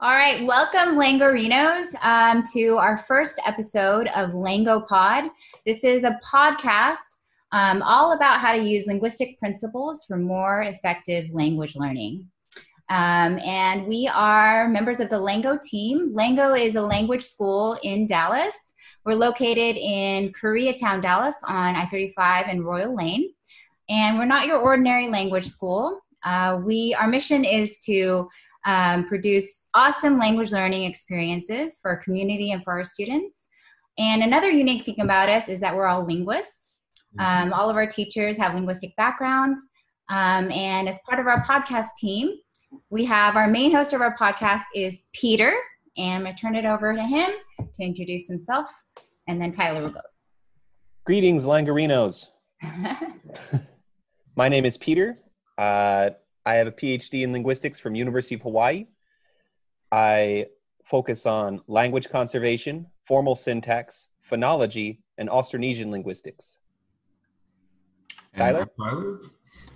All right, welcome Langorinos um, to our first episode of Lango Pod. This is a podcast um, all about how to use linguistic principles for more effective language learning. Um, and we are members of the Lango team. Lango is a language school in Dallas. We're located in Koreatown, Dallas on I 35 and Royal Lane. And we're not your ordinary language school. Uh, we our mission is to um, produce awesome language learning experiences for our community and for our students. And another unique thing about us is that we're all linguists. Mm-hmm. Um, all of our teachers have linguistic background. Um, and as part of our podcast team, we have our main host of our podcast is Peter. And I'm going to turn it over to him to introduce himself. And then Tyler will go. Greetings, Langorinos. My name is Peter. Uh, I have a PhD in linguistics from University of Hawaii. I focus on language conservation, formal syntax, phonology, and Austronesian linguistics. Tyler? Tyler.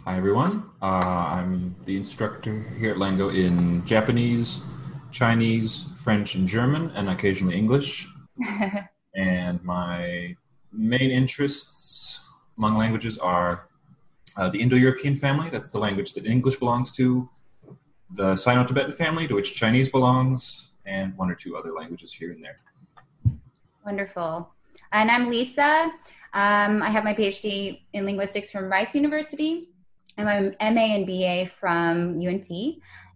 Hi, everyone. Uh, I'm the instructor here at Lango in Japanese, Chinese, French, and German, and occasionally English. and my main interests among languages are uh, the Indo-European family, that's the language that English belongs to, the Sino-Tibetan family, to which Chinese belongs, and one or two other languages here and there. Wonderful. And I'm Lisa. Um, I have my PhD in linguistics from Rice University, and my MA and BA from UNT.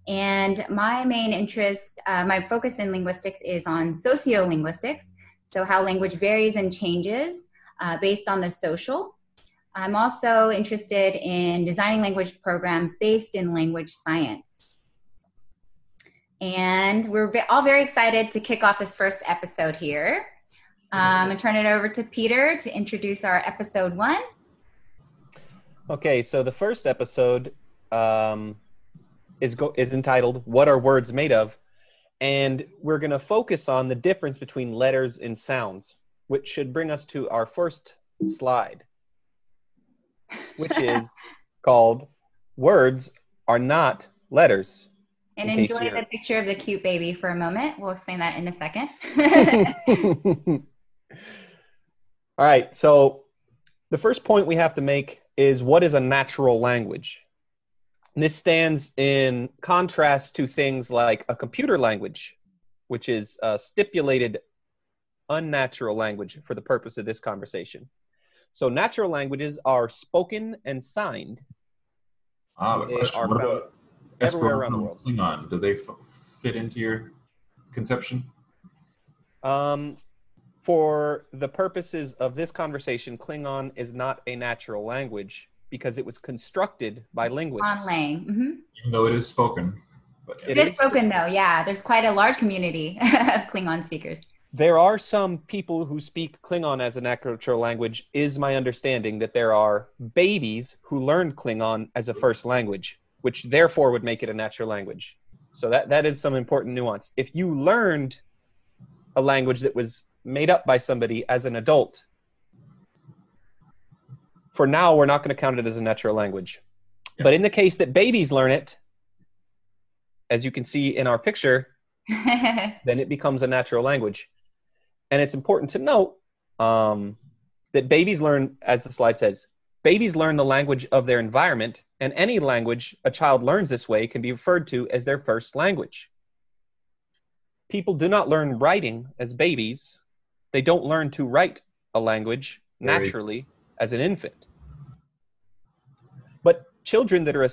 And my main interest, uh, my focus in linguistics is on sociolinguistics, so how language varies and changes uh, based on the social I'm also interested in designing language programs based in language science. And we're all very excited to kick off this first episode here. Um, and turn it over to Peter to introduce our episode one. Okay, so the first episode um, is go- is entitled "What Are Words Made Of," and we're going to focus on the difference between letters and sounds, which should bring us to our first slide which is called Words Are Not Letters. And enjoy the picture of the cute baby for a moment. We'll explain that in a second. All right. So, the first point we have to make is what is a natural language? And this stands in contrast to things like a computer language, which is a stipulated unnatural language for the purpose of this conversation. So natural languages are spoken and signed. Ah, but question, what about everywhere around the world. Klingon? Do they f- fit into your conception? Um, for the purposes of this conversation, Klingon is not a natural language because it was constructed by linguists. Conlang. Mm-hmm. Even though it is spoken. But it, it is spoken, though, yeah. There's quite a large community of Klingon speakers. There are some people who speak Klingon as a natural language. Is my understanding that there are babies who learn Klingon as a first language, which therefore would make it a natural language. So that that is some important nuance. If you learned a language that was made up by somebody as an adult, for now we're not going to count it as a natural language. Yeah. But in the case that babies learn it, as you can see in our picture, then it becomes a natural language. And it's important to note um, that babies learn, as the slide says, babies learn the language of their environment, and any language a child learns this way can be referred to as their first language. People do not learn writing as babies, they don't learn to write a language naturally as an infant. But children that are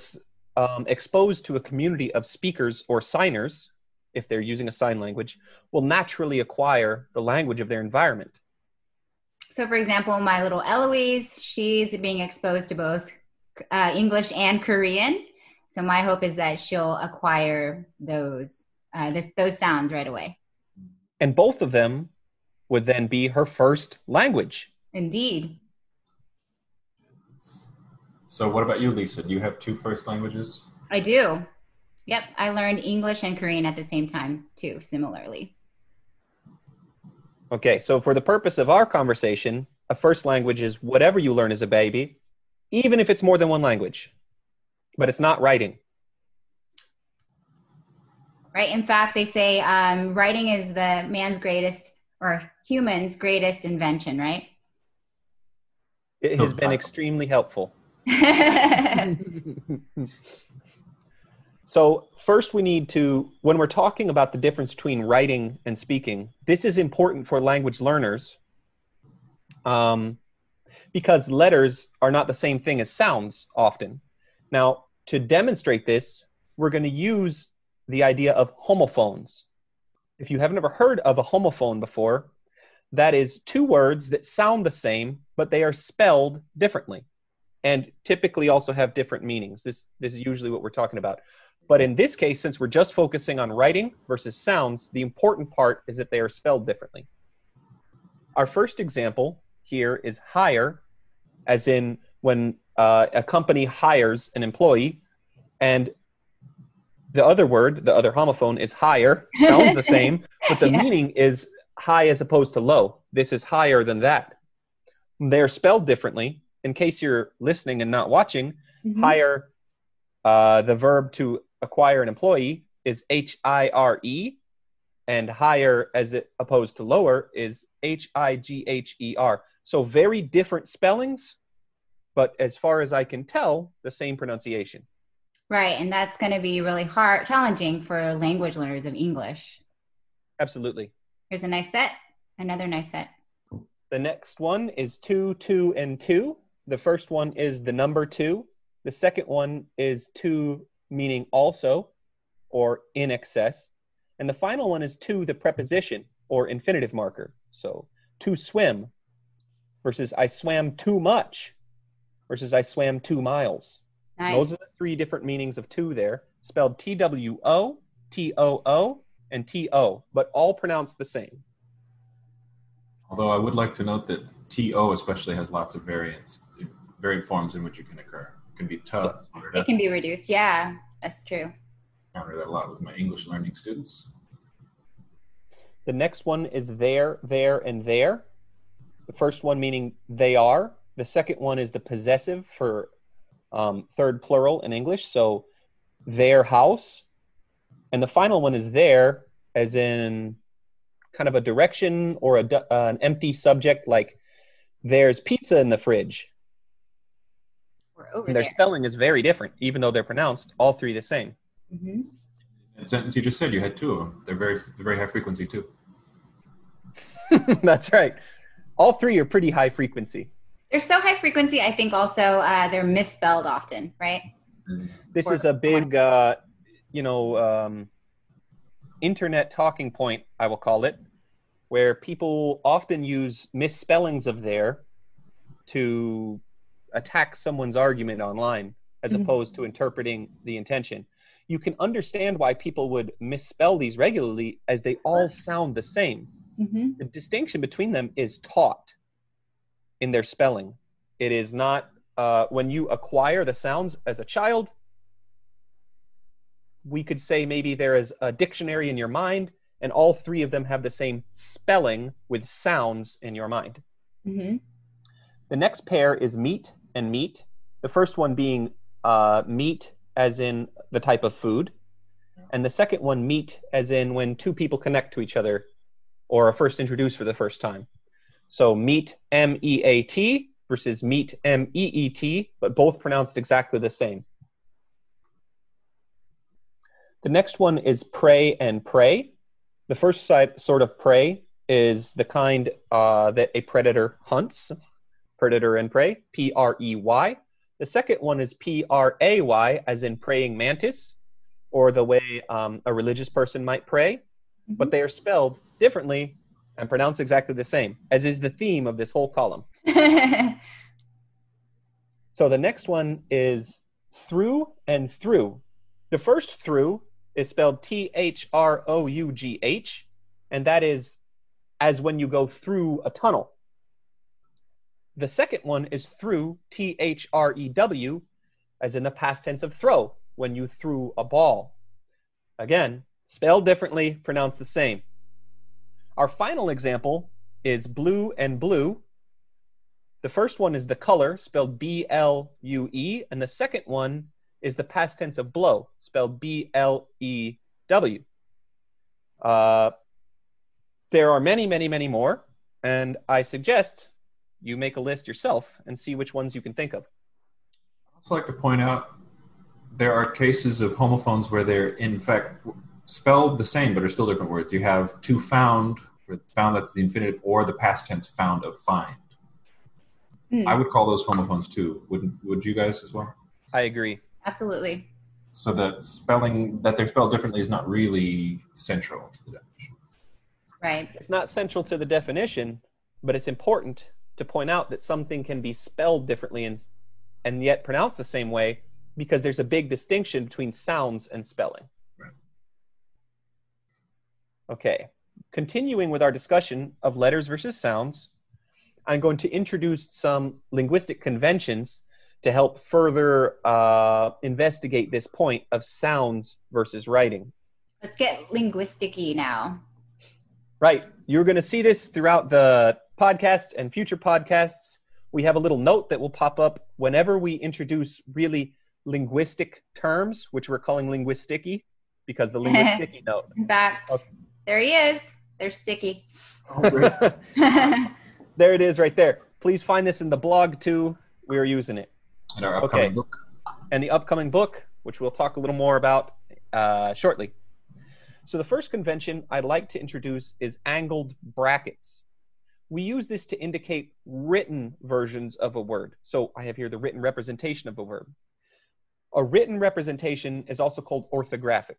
um, exposed to a community of speakers or signers if they're using a sign language, will naturally acquire the language of their environment. So, for example, my little Eloise, she's being exposed to both uh, English and Korean. So, my hope is that she'll acquire those uh, this, those sounds right away. And both of them would then be her first language. Indeed. So, what about you, Lisa? Do you have two first languages? I do. Yep, I learned English and Korean at the same time too, similarly. Okay, so for the purpose of our conversation, a first language is whatever you learn as a baby, even if it's more than one language, but it's not writing. Right. Right. In fact, they say um, writing is the man's greatest or human's greatest invention, right? It has been extremely helpful. so, first, we need to, when we're talking about the difference between writing and speaking, this is important for language learners um, because letters are not the same thing as sounds often. Now, to demonstrate this, we're going to use the idea of homophones. If you haven't ever heard of a homophone before, that is two words that sound the same, but they are spelled differently and typically also have different meanings. This, this is usually what we're talking about. But in this case, since we're just focusing on writing versus sounds, the important part is that they are spelled differently. Our first example here is hire, as in when uh, a company hires an employee, and the other word, the other homophone, is higher. Sounds the same, but the yeah. meaning is high as opposed to low. This is higher than that. They're spelled differently. In case you're listening and not watching, mm-hmm. hire, uh, the verb to acquire an employee is H I R E, and higher as it opposed to lower is H I G H E R. So very different spellings, but as far as I can tell, the same pronunciation. Right, and that's going to be really hard, challenging for language learners of English. Absolutely. Here's a nice set. Another nice set. The next one is two, two, and two. The first one is the number two. The second one is two, meaning also or in excess. And the final one is to the preposition or infinitive marker. So to swim versus I swam too much versus I swam two miles. Nice. Those are the three different meanings of two there, spelled T W O, T O O, and TO, but all pronounced the same. Although I would like to note that TO especially has lots of variants, varied forms in which it can occur. It can be T. It can be reduced. Yeah, that's true. I encounter that a lot with my English learning students. The next one is there, there, and there. The first one meaning they are. The second one is the possessive for um, third plural in English. So their house, and the final one is there, as in kind of a direction or a, uh, an empty subject, like there's pizza in the fridge. And their there. spelling is very different, even though they're pronounced all three the same. Mm-hmm. That sentence you just said, you had two of them. They're very, very high frequency too. That's right. All three are pretty high frequency. They're so high frequency. I think also uh, they're misspelled often, right? This or, is a big, uh, you know, um, internet talking point, I will call it, where people often use misspellings of there to attack someone's argument online as mm-hmm. opposed to interpreting the intention. You can understand why people would misspell these regularly as they all sound the same. Mm-hmm. The distinction between them is taught in their spelling. It is not uh, when you acquire the sounds as a child, we could say maybe there is a dictionary in your mind, and all three of them have the same spelling with sounds in your mind. Mm-hmm. The next pair is meat and meat. The first one being uh, meat, as in the type of food, and the second one, meet, as in when two people connect to each other or are first introduced for the first time. So meet M E A T versus meet M E E T, but both pronounced exactly the same. The next one is prey and prey. The first side, sort of prey is the kind uh, that a predator hunts, predator and prey, P R E Y. The second one is P R A Y, as in praying mantis, or the way um, a religious person might pray, mm-hmm. but they are spelled differently and pronounced exactly the same, as is the theme of this whole column. so the next one is through and through. The first through is spelled T H R O U G H, and that is as when you go through a tunnel. The second one is through T H R E W, as in the past tense of throw, when you threw a ball. Again, spelled differently, pronounced the same. Our final example is blue and blue. The first one is the color, spelled B L U E, and the second one is the past tense of blow, spelled B L E W. Uh, there are many, many, many more, and I suggest you make a list yourself and see which ones you can think of. I'd also like to point out there are cases of homophones where they're in fact spelled the same but are still different words. You have to found, found that's the infinitive, or the past tense found of find. Hmm. I would call those homophones too. Would would you guys as well? I agree. Absolutely. So the spelling that they're spelled differently is not really central to the definition. Right. It's not central to the definition, but it's important to point out that something can be spelled differently and and yet pronounced the same way because there's a big distinction between sounds and spelling. Right. Okay. Continuing with our discussion of letters versus sounds, I'm going to introduce some linguistic conventions to help further uh, investigate this point of sounds versus writing. Let's get linguistic-y now. Right. You're going to see this throughout the podcast and future podcasts. We have a little note that will pop up whenever we introduce really linguistic terms, which we're calling linguisticky because the linguisticky note. In fact, Okay. there he is. They're sticky. there it is right there. Please find this in the blog too. We are using it. In our upcoming Okay. book. and the upcoming book, which we'll talk a little more about uh, shortly. So, the first convention I'd like to introduce is angled brackets. We use this to indicate written versions of a word. So, I have here the written representation of a verb. A written representation is also called orthographic.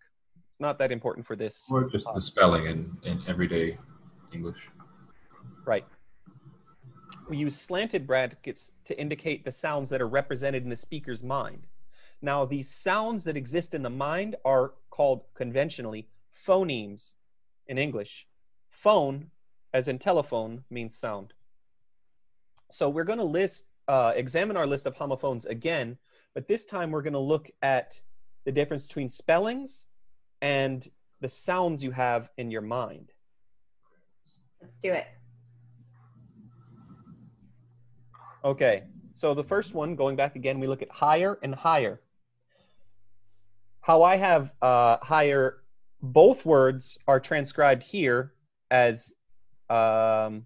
It's not that important for this. Or just the spelling in, in everyday English. Right. We use slanted brackets to indicate the sounds that are represented in the speaker's mind. Now, these sounds that exist in the mind are called conventionally phonemes in English. Phone, as in telephone, means sound. So we're going to list, uh, examine our list of homophones again, but this time we're going to look at the difference between spellings and the sounds you have in your mind. Let's do it. Okay, so the first one, going back again, we look at higher and higher. How I have uh, higher, both words are transcribed here as um,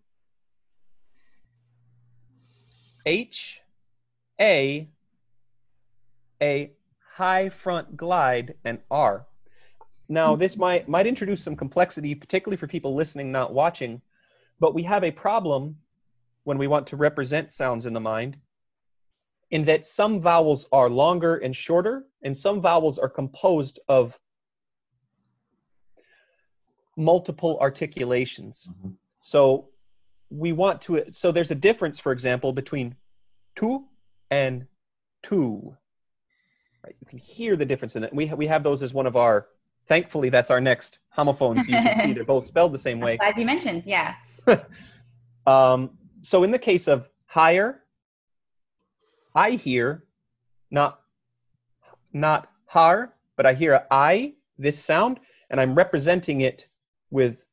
H, A, a high front glide, and R. Now, this might might introduce some complexity, particularly for people listening, not watching, but we have a problem when we want to represent sounds in the mind in that some vowels are longer and shorter and some vowels are composed of multiple articulations Mhm. So we want to so there's a difference for example between tu and tu right you can hear the difference in that. we, ha- we have those as one of our thankfully that's our next homophones you can see they're both spelled the same way As you mentioned, yeah. um, so in the case of higher, I hear not not har, but I hear a I, this sound, and I'm representing it with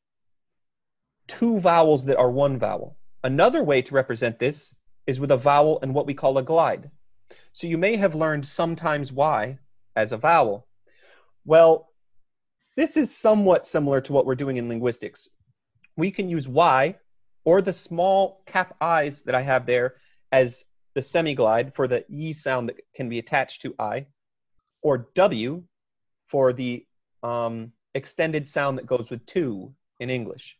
two vowels that are one vowel. Another way to represent this is with a vowel and what we call a glide. So you may have learned sometimes Y as a vowel. Well, this is somewhat similar to what we're doing in linguistics. We can use Y or the small cap eyes that I have there as the semiglide for the E sound that can be attached to I, or W for the um, extended sound that goes with two in English.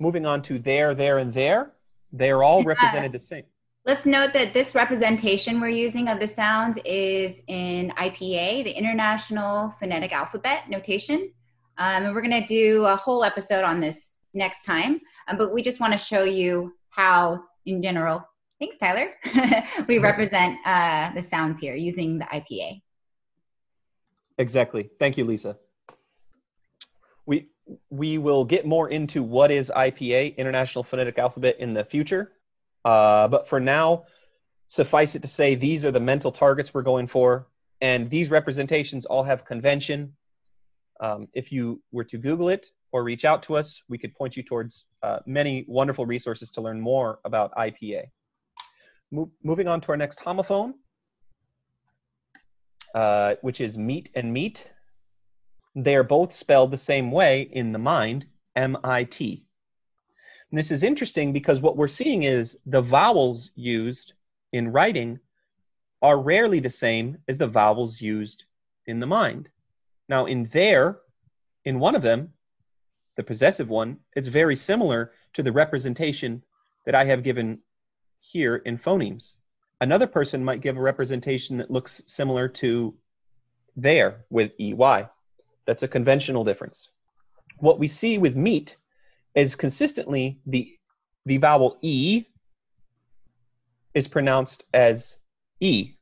Moving on to there, there, and there, they are all Yeah. represented the same. Let's note that this representation we're using of the sounds is in IPA, the International Phonetic Alphabet Notation. Um, and we're going to do a whole episode on this next time. Um, but we just want to show you how, in general, thanks, Tyler, we represent uh, the sounds here using the IPA. Exactly. Thank you, Lisa. We will get more into what is IPA, International Phonetic Alphabet, in the future. Uh, but for now, suffice it to say these are the mental targets we're going for, and these representations all have convention. Um, if you were to Google it or reach out to us, we could point you towards uh, many wonderful resources to learn more about IPA. Mo- moving on to our next homophone, uh, which is meat and meat. They are both spelled the same way in the mind, M-I-T. And this is interesting because what we're seeing is the vowels used in writing are rarely the same as the vowels used in the mind. Now, in there, in one of them, the possessive one, it's very similar to the representation that I have given here in phonemes. Another person might give a representation that looks similar to there with EY. That's a conventional difference. What we see with meat is consistently the, the vowel E is pronounced as E.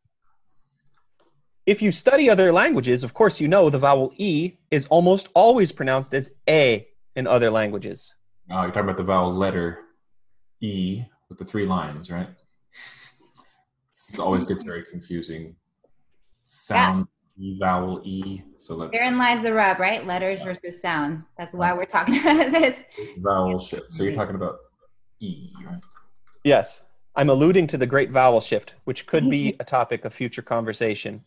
If you study other languages, of course, you know the vowel E is almost always pronounced as A in other languages. Oh, you're talking about the vowel letter E with the three lines, right? This always gets very confusing. Sound E, vowel E. So let's Therein lies the rub, right? Letters versus sounds. That's why we're talking about this. vowel shift. So you're talking about E, right? Yes, I'm alluding to the great vowel shift, which could be a topic of future conversation.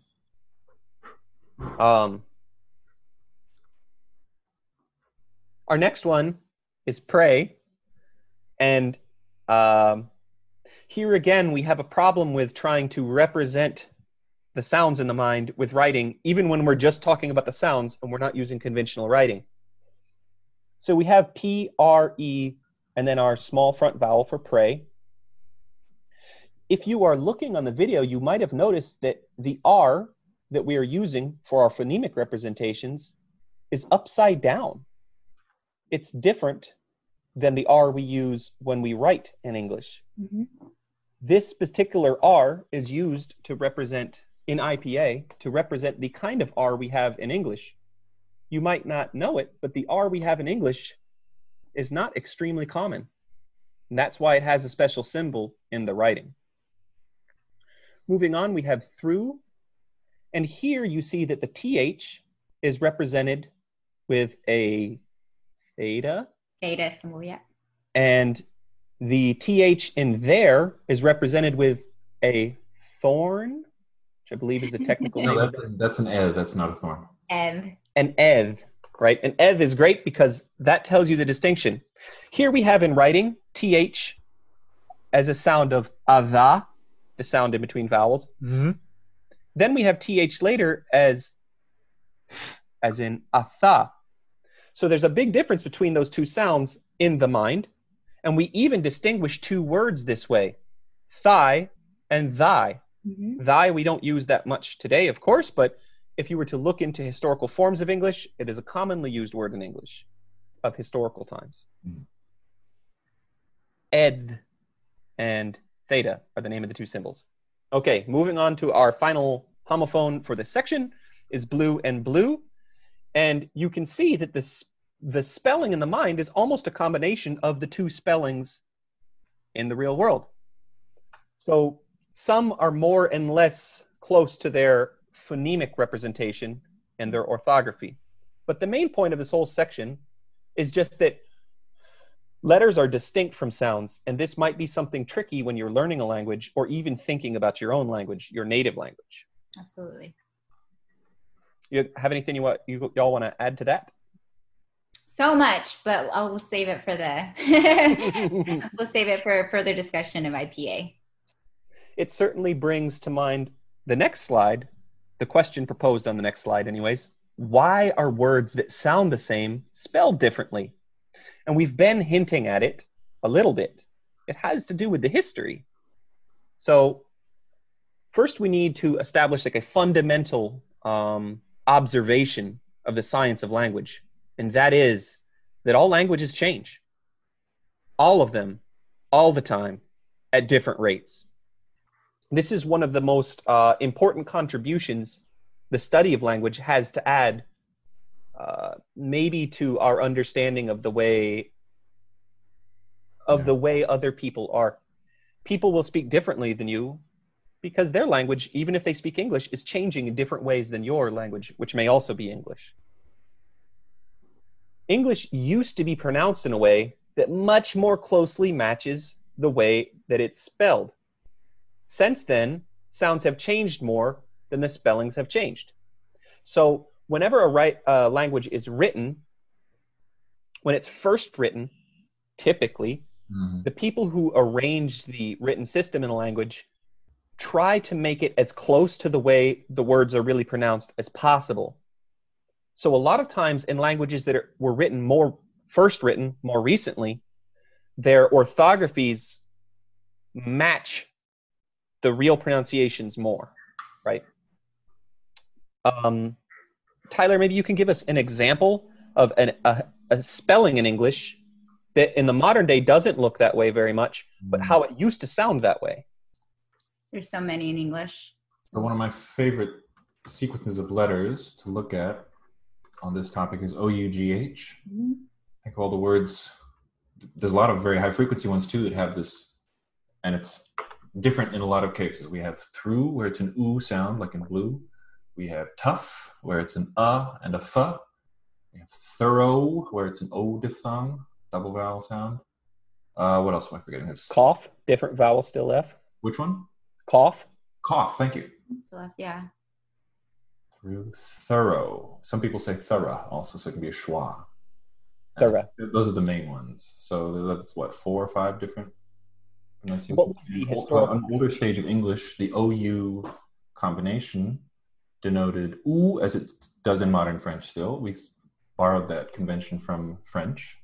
Um, our next one is pray, and um, here again we have a problem with trying to represent the sounds in the mind with writing, even when we're just talking about the sounds and we're not using conventional writing. So we have P, R, E, and then our small front vowel for pray. If you are looking on the video, you might have noticed that the R that we are using for our phonemic representations is upside down. It's different than the R we use when we write in English. Mhm. This particular R is used to represent in IPA to represent the kind of R we have in English. You might not know it, but the R we have in English is not extremely common. And that's why it has a special symbol in the writing. Moving on, we have through. And here you see that the TH is represented with a theta, Theta symbol, yeah. and the TH in there is represented with a thorn, which I believe is the technical No, name. that's, a, that's an E, that's not a thorn. And an eth, right? An eth is great because that tells you the distinction. Here we have in writing th as a sound of ava, the sound in between vowels. V. Then we have th later as as in atha. So there's a big difference between those two sounds in the mind, and we even distinguish two words this way: thigh and thy. Mhm. Thy we don't use that much today, of course, but if you were to look into historical forms of English, it is a commonly used word in English of historical times. Mhm. Eth and theta are the name of the two symbols. Okay, moving on to our final homophone for this section is blue and blue. And you can see that this, the spelling in the mind is almost a combination of the two spellings in the real world. So some are more and less close to their phonemic representation and their orthography. But the main point of this whole section is just that letters are distinct from sounds, and this might be something tricky when you're learning a language or even thinking about your own language, your native language. absolutely. You have anything you want you y'all want to add to that? So much, but I will we'll save it for the we'll save it for further discussion of IPA. It certainly brings to mind the next slide, the question proposed on the next slide, anyways. Why are words that sound the same spelled differently? And we've been hinting at it a little bit. It has to do with the history. So, first, we need to establish like a fundamental um, observation of the science of language, and that is that all languages change. All of them, all the time, at different rates this is one of the most uh, important contributions the study of language has to add uh, maybe to our understanding of the way of Yeah. the way other people are. People will speak differently than you because their language even if they speak english is changing in different ways than your language which may also be english. English used to be pronounced in a way that much more closely matches the way that it's spelled since then, sounds have changed more than the spellings have changed. So whenever a right uh, language is written, when it's first written, typically Mhm. the people who arrange the written system in a language try to make it as close to the way the words are really pronounced as possible. So a lot of times in languages that are, were written more first written more recently, their orthographies match the real pronunciations more, right? Um, Tyler, maybe you can give us an example of an, a, a spelling in English that in the modern day doesn't look that way very much, but how it used to sound that way. There's so many in English. So one of my favorite sequences of letters to look at on this topic is O U G H. Mhm. I think all the words. There's a lot of very high frequency ones too that have this, and it's different in a lot of cases. We have through where it's an oo sound like in blue. We have tough where it's an uh and a f. We have thorough where it's an o diphthong, double vowel sound. Uh, what else am I forgetting? We have Cough, different vowel still F. Which one? Cough. Cough. Thank you. So, yeah. through thorough. Some people say thorough also, so it can be a schwa. Thorough. Those are the main ones. So that's what four or five different. What was the historical- an older stage of English? The OU combination denoted OU as it does in modern French. Still, we borrowed that convention from French,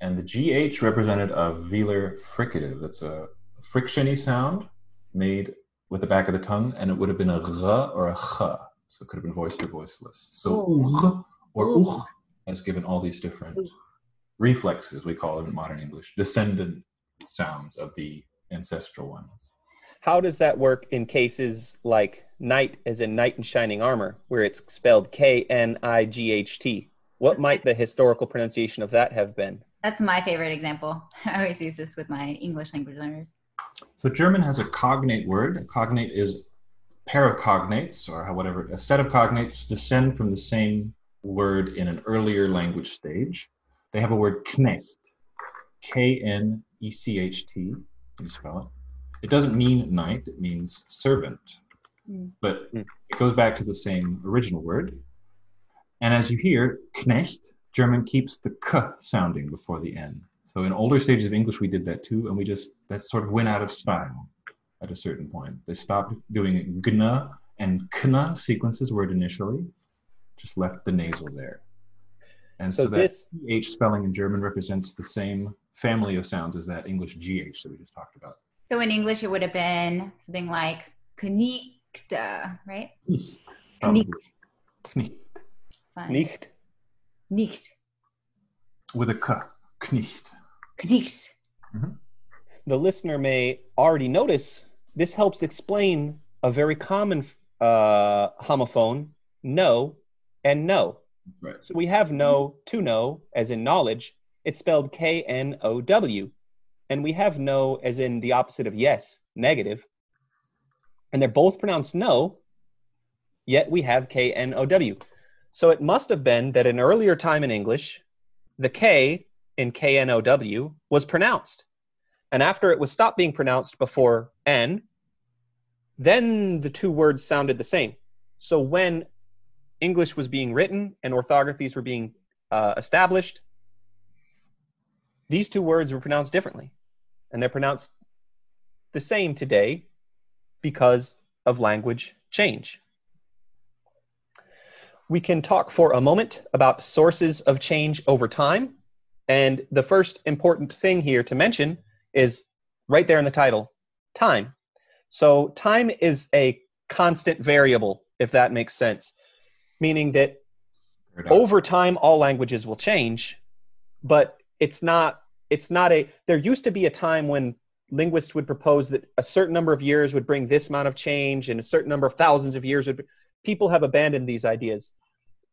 and the GH represented a velar fricative. That's a frictiony sound made with the back of the tongue, and it would have been a r or a ch. So it could have been voiced or voiceless. So ugh or uch has given all these different reflexes, we call them in modern English, descendant sounds of the ancestral ones. How does that work in cases like knight as in knight in shining armor, where it's spelled K N I G H T? What might the historical pronunciation of that have been? That's my favorite example. I always use this with my English language learners. So German has a cognate word. A cognate is a pair of cognates, or whatever, a set of cognates descend from the same word in an earlier language stage. They have a word knecht, K-N-E-C-H-T, you spell it. It doesn't mean knight, it means servant. Mm. But Mm. it goes back to the same original word. And as you hear, knecht, German keeps the k sounding before the n. So in older stages of English, we did that too, and we just that sort of went out of style at a certain point. They stopped doing gna and kna sequences word initially, just left the nasal there. And so, So that this- ch spelling in German represents the same family of sounds is that English gh that we just talked about. So in English, it would have been something like knickte, right? Probably. Knie. Fine. Nicht. Nicht. With a k, knicht. Knickt. The listener may already notice this helps explain a very common uh, homophone, no and no. Right. So we have no to know, as in knowledge. It's spelled K N O W. And we have no as in the opposite of yes, negative. And they're both pronounced no, yet we have K N O W. So it must have been that in earlier time in English, the K in K N O W was pronounced. And after it was stopped being pronounced before N, then the two words sounded the same. So when English was being written and orthographies were being uh, established, these two words were pronounced differently. And they're pronounced the same today because of language change. We can talk for a moment about sources of change over time. And the first important thing here to mention is right there in the title time. So, time is a constant variable, if that makes sense, meaning that over time all languages will change but it's not it's not a there used to be a time when linguists would propose that a certain number of years would bring this amount of change and a certain number of thousands of years would people have abandoned these ideas.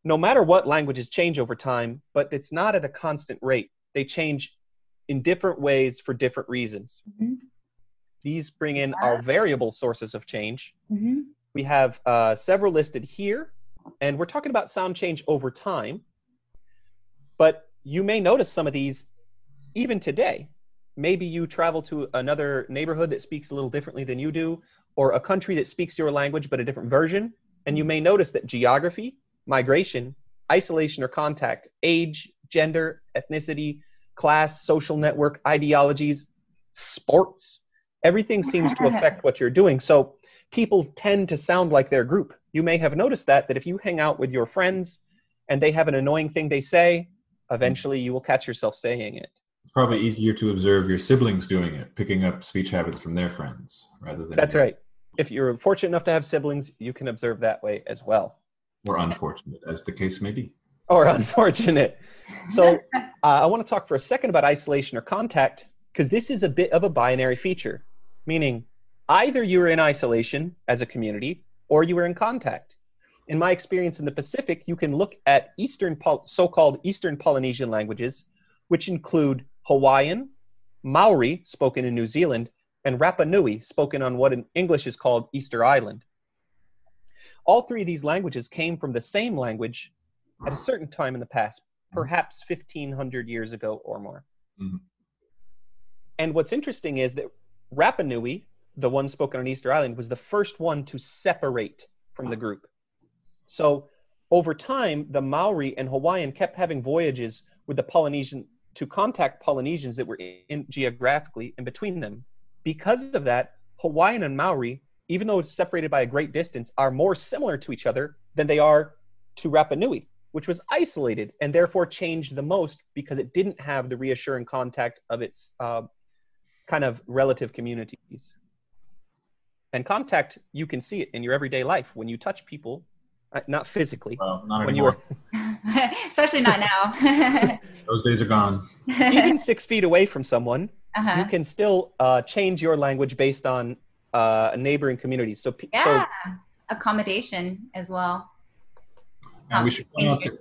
No matter what languages change over time but it's not at a constant rate. They change in different ways for different reasons. Mhm. these bring in our variable sources of change. Hmm we have uh, several listed here, and we're talking about sound change over time. But you may notice some of these even today. Maybe you travel to another neighborhood that speaks a little differently than you do, or a country that speaks your language but a different version, and you may notice that geography migration, isolation or contact, age, gender, ethnicity, class, social network, ideologies, sports. Everything seems to affect what you're doing. So people tend to sound like their group. You may have noticed that that if you hang out with your friends and they have an annoying thing they say, eventually you will catch yourself saying it. It's probably easier to observe your siblings doing it, picking up speech habits from their friends rather than. That's right. If you're fortunate enough to have siblings, you can observe that way as well. Or unfortunate, as the case may be. Or unfortunate. So uh, I want to talk for a second about isolation or contact because this is a bit of a binary feature, meaning either you are in isolation as a community or you were in contact. In my experience in the Pacific, you can look at Eastern so-called Eastern Polynesian languages, which include Hawaiian, Maori, spoken in New Zealand, and Rapa Nui, spoken on what in English is called Easter Island. All three of these languages came from the same language at a certain time in the past, perhaps 1500 years ago or more. Mm-hmm. And what's interesting is that Rapa Nui, the one spoken on Easter Island, was the first one to separate from the group. So over time, the Maori and Hawaiian kept having voyages with the Polynesian to contact Polynesians that were in geographically in between them. Because of that, Hawaiian and Maori, even though it's separated by a great distance, are more similar to each other than they are to Rapa Nui, which was isolated and therefore changed the most because it didn't have the reassuring contact of its uh, kind of relative communities. And contact, you can see it in your everyday life when you touch people, not physically. Well, not when anymore. you were, especially not now. Those days are gone. Even six feet away from someone, uh-huh. you can still uh, change your language based on uh, neighboring communities. So, yeah, so, accommodation as well. And we should point out that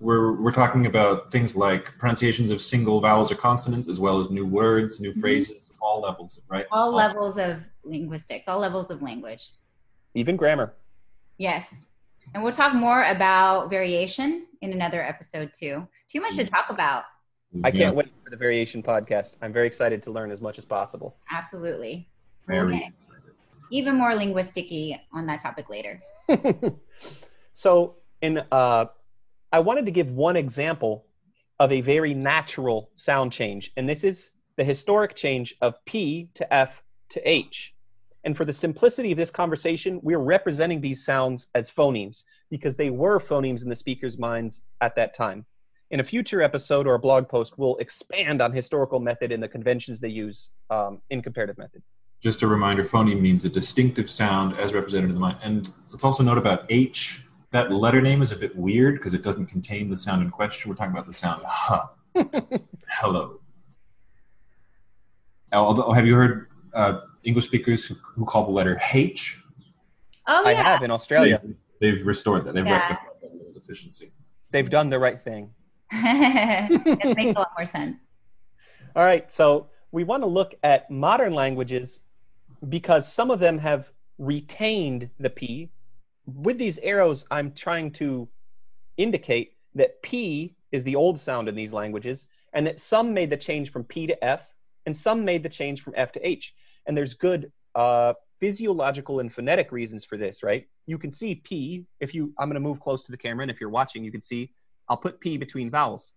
we're we're talking about things like pronunciations of single vowels or consonants, as well as new words, new mm-hmm. phrases, all levels, right? All, all levels of linguistics, all levels of language, even grammar. Yes, and we'll talk more about variation in another episode too. Too much to talk about. I can't wait for the variation podcast. I'm very excited to learn as much as possible. Absolutely. Very okay. Even more linguisticy on that topic later. so, in uh, I wanted to give one example of a very natural sound change, and this is the historic change of P to F to H. And for the simplicity of this conversation, we're representing these sounds as phonemes because they were phonemes in the speaker's minds at that time. In a future episode or a blog post, we'll expand on historical method and the conventions they use um, in comparative method. Just a reminder, phoneme means a distinctive sound as represented in the mind. And let's also note about H that letter name is a bit weird because it doesn't contain the sound in question. We're talking about the sound huh. Hello. Although, have you heard uh, English speakers who, who, call the letter H? Oh, yeah. I have in Australia. They've, they've restored that. They've yeah. rectified that little deficiency. They've done the right thing. it makes a lot more sense. All right, so we want to look at modern languages because some of them have retained the P with these arrows, I'm trying to indicate that P is the old sound in these languages, and that some made the change from P to F, and some made the change from F to H. And there's good uh, physiological and phonetic reasons for this, right? You can see P, if you, I'm going to move close to the camera, and if you're watching, you can see, I'll put P between vowels.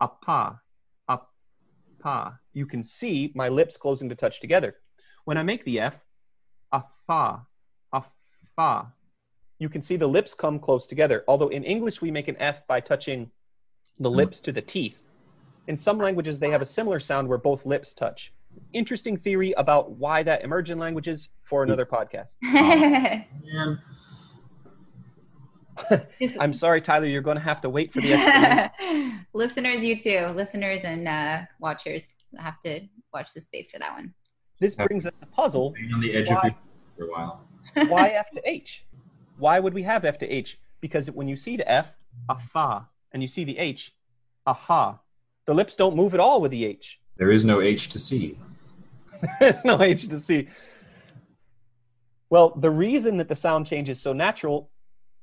Apa, up, pa. You can see my lips closing to touch together. When I make the F, afa, afa, you can see the lips come close together. Although in English we make an F by touching the lips to the teeth. In some languages they have a similar sound where both lips touch. Interesting theory about why that emerged in languages for another podcast. Um, I'm sorry, Tyler. You're going to have to wait for the listeners. You too, listeners and uh, watchers have to watch the space for that one. This brings us a puzzle. Being on the edge why, of your for a while. Why F to H? Why would we have F to H? Because when you see the F, a fa, and you see the H, a ha. The lips don't move at all with the H. There is no H to C. There's no H to C. Well, the reason that the sound change is so natural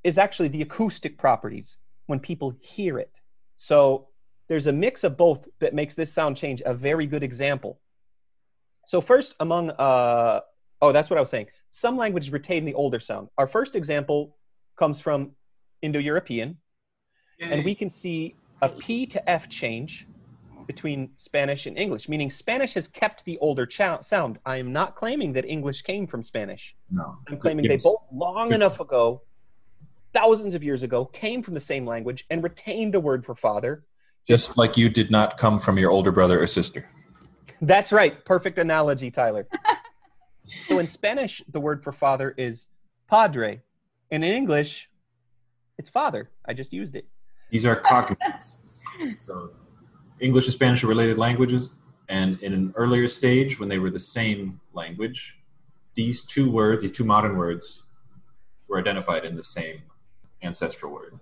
is actually the acoustic properties when people hear it. So there's a mix of both that makes this sound change a very good example. So first, among uh, oh, that's what I was saying. Some languages retain the older sound. Our first example comes from Indo-European, and we can see a P to F change between Spanish and English, meaning Spanish has kept the older cha- sound. I am not claiming that English came from Spanish. No. I'm claiming Yes. they both, long enough ago, thousands of years ago, came from the same language and retained a word for father. Just like you did not come from your older brother or sister. That's right. Perfect analogy, Tyler. so in Spanish, the word for father is padre, and in English, it's father. I just used it. These are cognates. so English and Spanish are related languages, and in an earlier stage, when they were the same language, these two words, these two modern words, were identified in the same ancestral word.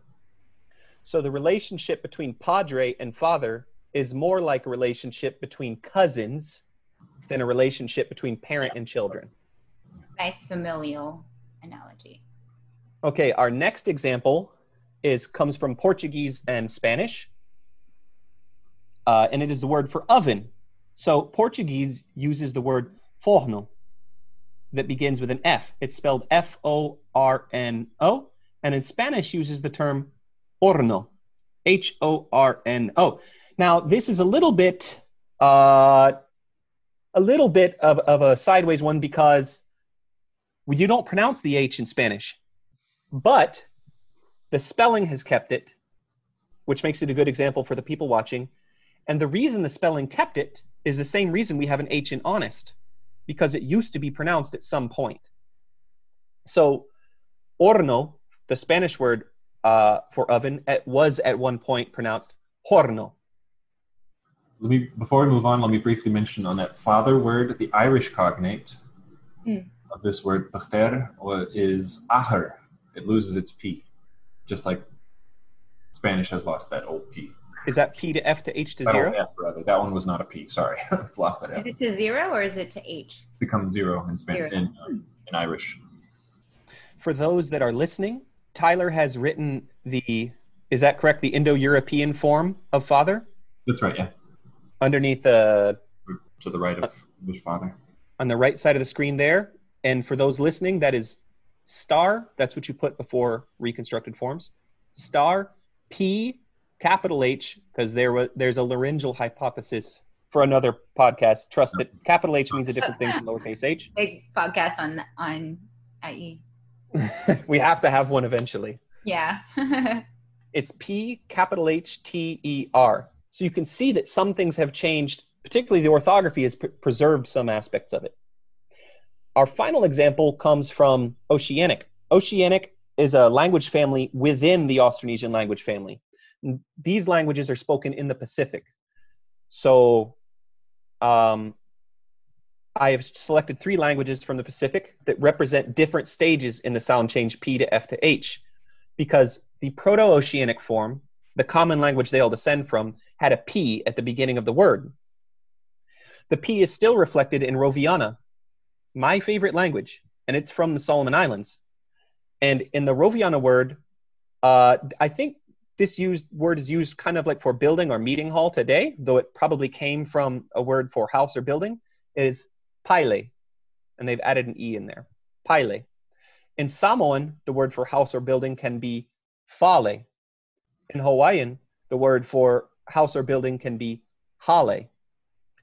So the relationship between padre and father is more like a relationship between cousins than a relationship between parent and children. Nice familial analogy. Okay, our next example is comes from Portuguese and Spanish, uh, and it is the word for oven. So Portuguese uses the word forno that begins with an F. It's spelled F O R N O, and in Spanish uses the term horno, H O R N O. Now this is a little bit, uh, a little bit of, of a sideways one because you don't pronounce the H in Spanish but the spelling has kept it, which makes it a good example for the people watching. And the reason the spelling kept it is the same reason we have an H in honest, because it used to be pronounced at some point. So, horno, the Spanish word uh, for oven, it was at one point pronounced horno. Let me before we move on, let me briefly mention on that father word, the Irish cognate Mm. of this word pachter is athair. It loses its p, just like Spanish has lost that old p. Is that P to F to H to That zero? f rather. That one was not a p. Sorry, it's lost that f. Is it to zero or is it to H? becomes zero in Spanish Zero. in, um, in Irish. For those that are listening, Tyler has written the, is that correct, the Indo European form of father That's right. Yeah, underneath uh, to the right of English father. on the right side of the screen there. And for those listening, that is star. That's what you put before reconstructed forms. Star P capital H because there was there's a laryngeal hypothesis for another podcast. Trust that capital H means a different thing from lowercase h. Big podcast on on IE. we have to have one eventually. Yeah. It's P capital H T E R. So you can see that some things have changed, particularly the orthography has pre- preserved some aspects of it. Our final example comes from Oceanic. Oceanic is a language family within the Austronesian language family. These languages are spoken in the Pacific. So um, I have selected three languages from the Pacific that represent different stages in the sound change P to F to H because the Proto-Oceanic form, the common language they all descend from, had a P at the beginning of the word. The P is still reflected in Roviana, my favorite language, and it's from the Solomon Islands. And in the Roviana word, uh, I think this used word is used kind of like for building or meeting hall today, though it probably came from a word for house or building, is paile, and they've added an E in there. Paile. In Samoan, the word for house or building can be fale. In Hawaiian, the word for house or building can be hale.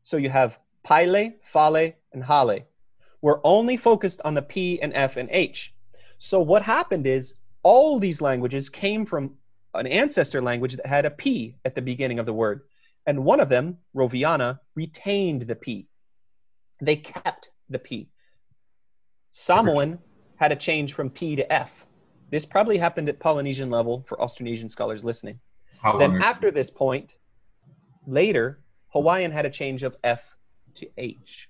So you have paile, fale, and hale. We're only focused on the P and F and H. So what happened is all these languages came from an ancestor language that had a P at the beginning of the word. And one of them, Roviana, retained the P. They kept the P. Samoan had a change from P to F. This probably happened at Polynesian level for Austronesian scholars listening. How Then long? after this point, later, Hawaiian had a change of F to H.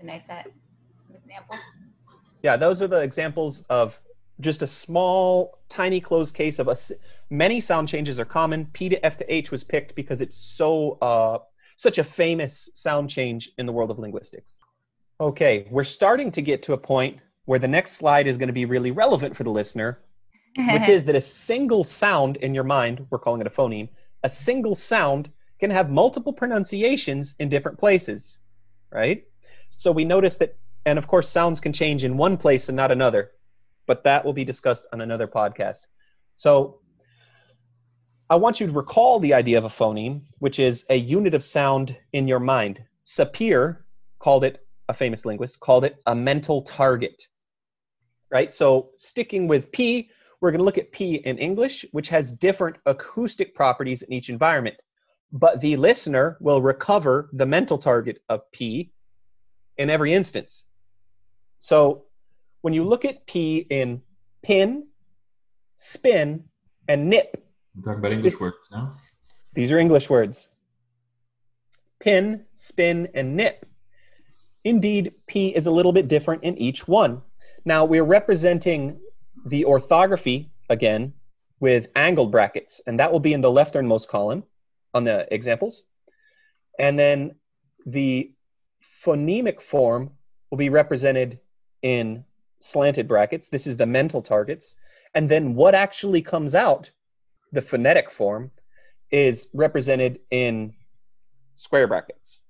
a nice set of examples. Yeah, those are the examples of just a small, tiny closed case of a. Many sound changes are common. P to F to H was picked because it's so uh, such a famous sound change in the world of linguistics. Okay, we're starting to get to a point where the next slide is going to be really relevant for the listener, which is that a single sound in your mind, we're calling it a phoneme, a single sound can have multiple pronunciations in different places, right? So we notice that, and of course, sounds can change in one place and not another. But that will be discussed on another podcast. So I want you to recall the idea of a phoneme, which is a unit of sound in your mind. Sapir called it, a famous linguist, called it a mental target. Right? So sticking with P, we're going to look at P in English, which has different acoustic properties in each environment. But the listener will recover the mental target of P in every instance. So when you look at P in pin, spin, and nip, We're talking about English words now. these are English words. Pin, spin, and nip. Indeed, P is a little bit different in each one. Now, we're representing the orthography again with angled brackets, and that will be in the lefternmost column on the examples. And then the phonemic form will be represented in slanted brackets. This is the mental targets. And then what actually comes out, the phonetic form, is represented in square brackets.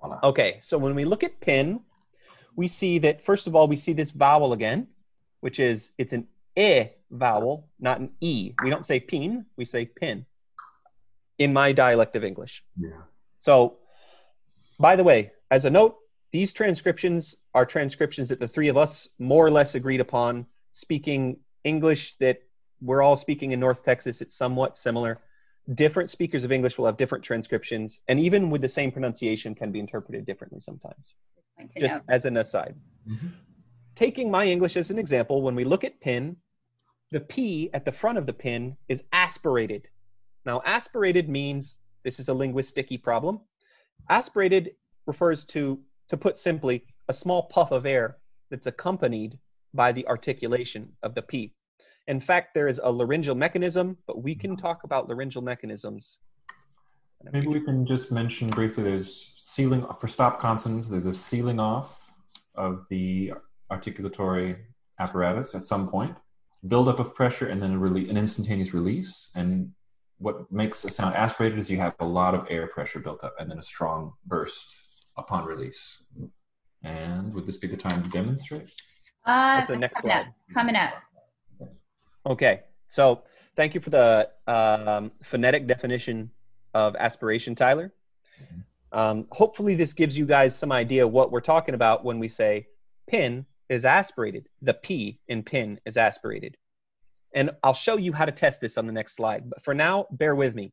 Voila. Okay, so when we look at pin, we see that first of all, we see this vowel again, which is it's an e vowel, not an e. We don't say pin, we say pin in my dialect of English. Yeah. So, by the way, as a note, these transcriptions are transcriptions that the three of us more or less agreed upon, speaking English that we're all speaking in North Texas. It's somewhat similar. Different speakers of English will have different transcriptions, and even with the same pronunciation, can be interpreted differently sometimes. Just note. as an aside. Mhm. Taking my English as an example, when we look at pin, the P at the front of the pin is aspirated. Now, aspirated means this is a linguisticy problem. Aspirated refers to, to put simply, a small puff of air that's accompanied by the articulation of the P. In fact, there is a laryngeal mechanism, but we can talk about laryngeal mechanisms. Maybe we can just mention briefly there's sealing for stop consonants, there's a sealing off of the articulatory apparatus at some point, buildup of pressure, and then a rele- an instantaneous release. And what makes a sound aspirated is you have a lot of air pressure built up and then a strong burst upon release. And would this be the time to demonstrate? Uh, That's the next coming up. slide. Coming up. Okay, so thank you for the um, phonetic definition of aspiration, Tyler. Um, hopefully, this gives you guys some idea what we're talking about when we say pin is aspirated. The P in pin is aspirated. And I'll show you how to test this on the next slide. But for now, bear with me.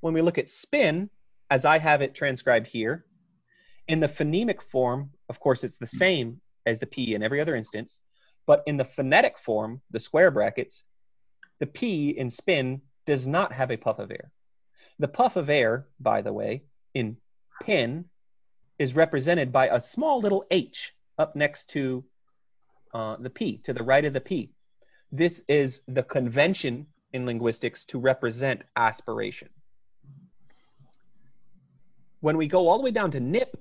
When we look at spin, as I have it transcribed here, in the phonemic form, of course, it's the same as the P in every other instance. But in the phonetic form, the square brackets, the P in spin does not have a puff of air. The puff of air, by the way, in pin is represented by a small little H up next to uh, the P, to the right of the P. This is the convention in linguistics to represent aspiration. When we go all the way down to nip,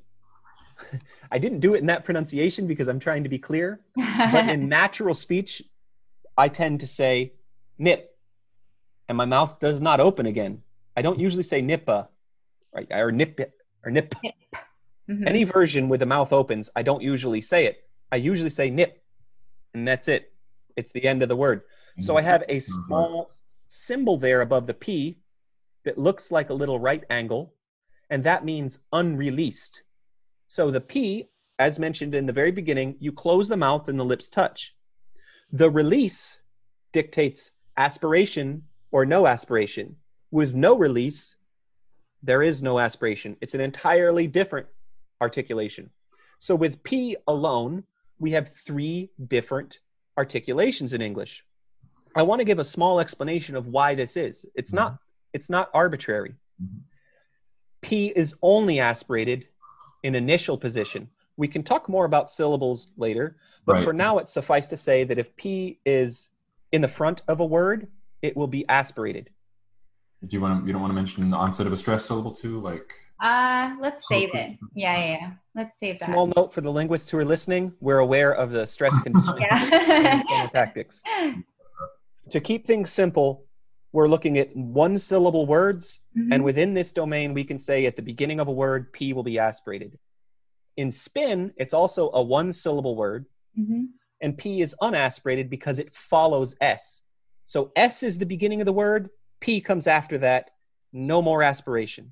I didn't do it in that pronunciation because I'm trying to be clear but in natural speech, I tend to say nip, and my mouth does not open again. I don't usually say nippa, right? Or nip or nip. Mhm. Any version with the mouth opens, I don't usually say it. I usually say nip, and that's it. It's the end of the word. So I have a small symbol there above the P that looks like a little right angle, and that means unreleased. So the P, as mentioned in the very beginning, you close the mouth and the lips touch. The release dictates aspiration or no aspiration. With no release, there is no aspiration. It's an entirely different articulation. So with P alone, we have three different articulations in English. I want to give a small explanation of why this is. It's not it's not arbitrary. Mhm. P is only aspirated in initial position. We can talk more about syllables later, but Right. for now it's suffice to say that if P is in the front of a word, it will be aspirated. Do you want to? You don't want to mention the onset of a stress syllable too, like Uh, let's save it. Yeah, yeah, yeah. Let's save that. Small note for the linguists who are listening, we're aware of the stress conditioning tactics. To keep things simple, we're looking at one syllable words, Mhm. and within this domain, we can say at the beginning of a word, P will be aspirated. In spin, it's also a one syllable word, Mhm. and P is unaspirated because it follows S. So S is the beginning of the word, P comes after that, no more aspiration,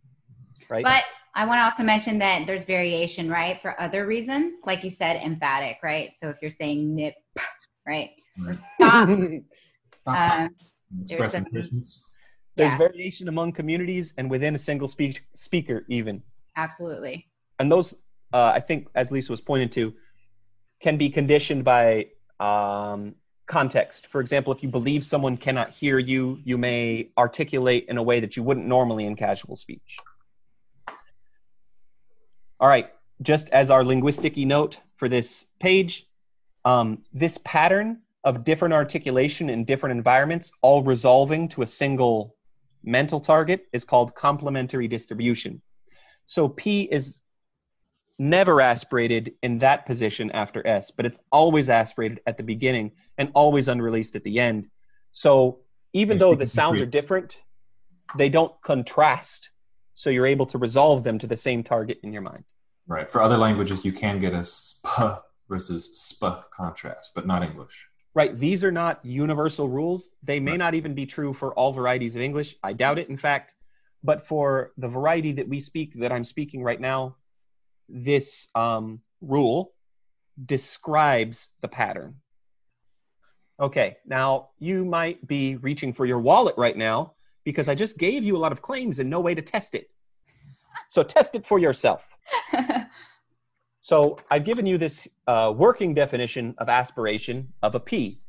right? But I want to also mention that there's variation, right, for other reasons. Like you said, emphatic, right? So if you're saying nip, right, or stop, um, Express there's a- impatience. There's yeah, variation among communities and within a single speak- speaker, even. absolutely. And those, uh, I think, as Lisa was pointing to, can be conditioned by um, context. For example, if you believe someone cannot hear you, you may articulate in a way that you wouldn't normally in casual speech. All right, just as our linguistic note for this page, um, this pattern of different articulation in different environments, all resolving to a single mental target, is called complementary distribution. So P is never aspirated in that position after S, but it's always aspirated at the beginning and always unreleased at the end. So even though the sounds are different, they don't contrast. So you're able to resolve them to the same target in your mind. Right. For other languages, you can get a sp versus sp contrast, but not English. Right. These are not universal rules. They may Right. not even be true for all varieties of English. I doubt it, in fact. But for the variety that we speak, that I'm speaking right now, this um, rule describes the pattern. Okay. Now, you might be reaching for your wallet right now because I just gave you a lot of claims and no way to test it. So test it for yourself. So I've given you this uh, working definition of aspiration of a P.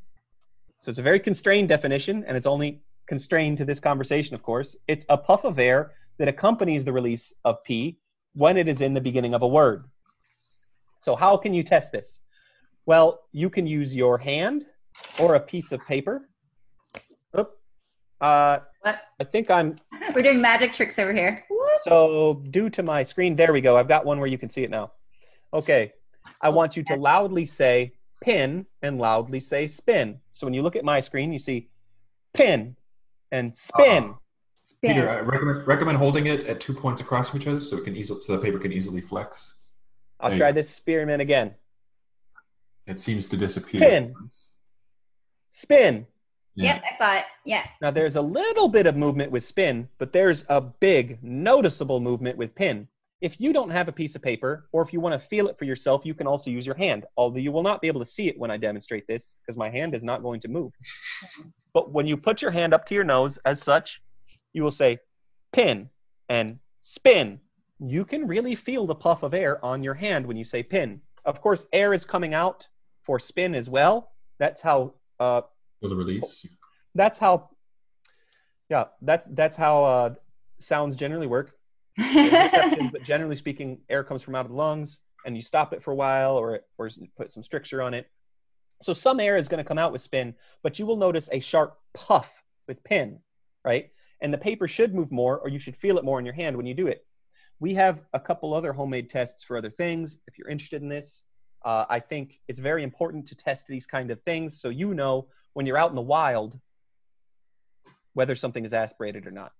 So it's a very constrained definition, and it's only constrained to this conversation, of course. It's a puff of air that accompanies the release of P when it is in the beginning of a word. So how can you test this? Well, you can use your hand or a piece of paper. Oop. Uh, what? I think I'm We're doing magic tricks over here. So due to my screen, there we go. I've got one where you can see it now. Okay. I want you to loudly say pin and loudly say spin. So when you look at my screen, you see pin and spin. Uh-uh. Spin. Peter, I recommend recommend holding it at two points across from each other so it can easily so the paper can easily flex. I'll there try this spearmint again. It seems to disappear. Pin. Spin. Yeah. Yep, I saw it. Yeah. Now there's a little bit of movement with spin, but there's a big noticeable movement with pin. If you don't have a piece of paper, or if you want to feel it for yourself, you can also use your hand. Although you will not be able to see it when I demonstrate this, because my hand is not going to move. But when you put your hand up to your nose as such, you will say pin and spin. You can really feel the puff of air on your hand when you say pin. Of course, air is coming out for spin as well. That's how uh, For the release. that's how yeah that's that's how uh, sounds generally work but generally speaking air comes from out of the lungs and you stop it for a while or or put some stricture on it. So some air is going to come out with spin but you will notice a sharp puff with pin right? And the paper should move more or you should feel it more in your hand when you do it. We have a couple other homemade tests for other things. If you're interested in this uh, i think it's very important to test these kind of things so you know when you're out in the wild whether something is aspirated or not.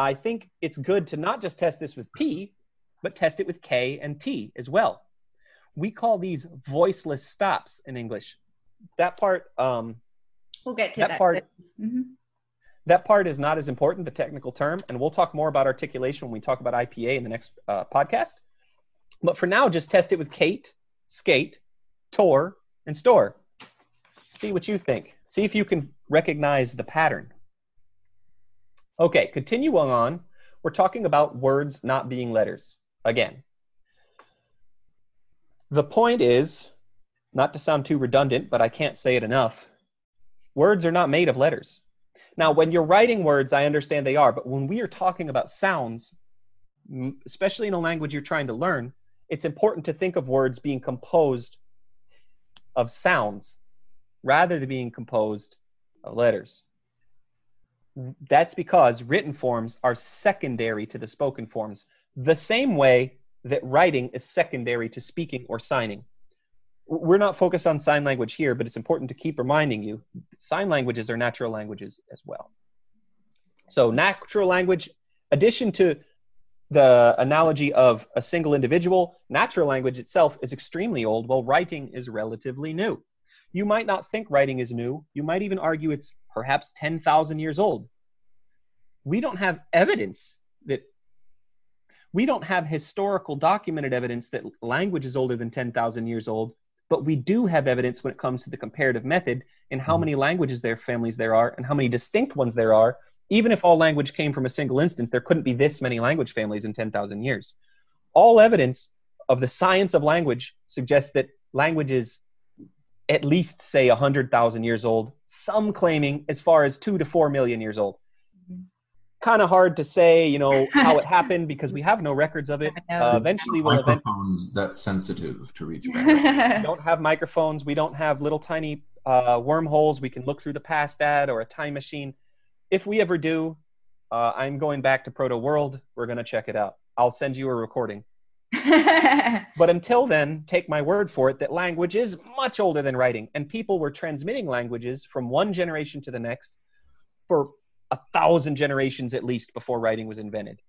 I think it's good to not just test this with P, but test it with K and T as well. We call these voiceless stops in English. That part, um, we'll get to That that. part- Mhm. that part is not as important, the technical term, and we'll talk more about articulation when we talk about IPA in the next uh, podcast. But for now, just test it with Kate, skate, tour, and store. See what you think. See if you can recognize the pattern. Okay, continuing on, we're talking about words not being letters again. The point is, not to sound too redundant, but I can't say it enough. Words are not made of letters. Now, when you're writing words, I understand they are, but when we are talking about sounds, especially in a language you're trying to learn, it's important to think of words being composed of sounds rather than being composed of letters. That's because written forms are secondary to the spoken forms, the same way that writing is secondary to speaking or signing. We're not focused on sign language here, but it's important to keep reminding you sign languages are natural languages as well. So, natural language, addition to the analogy of a single individual, natural language itself is extremely old, while writing is relatively new. You might not think writing is new. You might even argue it's perhaps 10,000 years old. We don't have evidence that we don't have historical documented evidence that language is older than 10,000 years old, but we do have evidence when it comes to the comparative method and how mm-hmm. many languages there families there are and how many distinct ones there are. Even if all language came from a single instance, there couldn't be this many language families in 10,000 years. All evidence of the science of language suggests that language is at least say 100,000 years old, some claiming as far as 2 to 4 million years old kind of hard to say, you know, how it happened because we have no records of it. Uh, eventually, we'll event- microphones that sensitive to reach back. we don't have microphones. We don't have little tiny uh, wormholes we can look through the past at or a time machine. If we ever do, uh, I'm going back to Proto World. We're going to check it out. I'll send you a recording. But until then, take my word for it that language is much older than writing, and people were transmitting languages from one generation to the next for a thousand generations at least before writing was invented.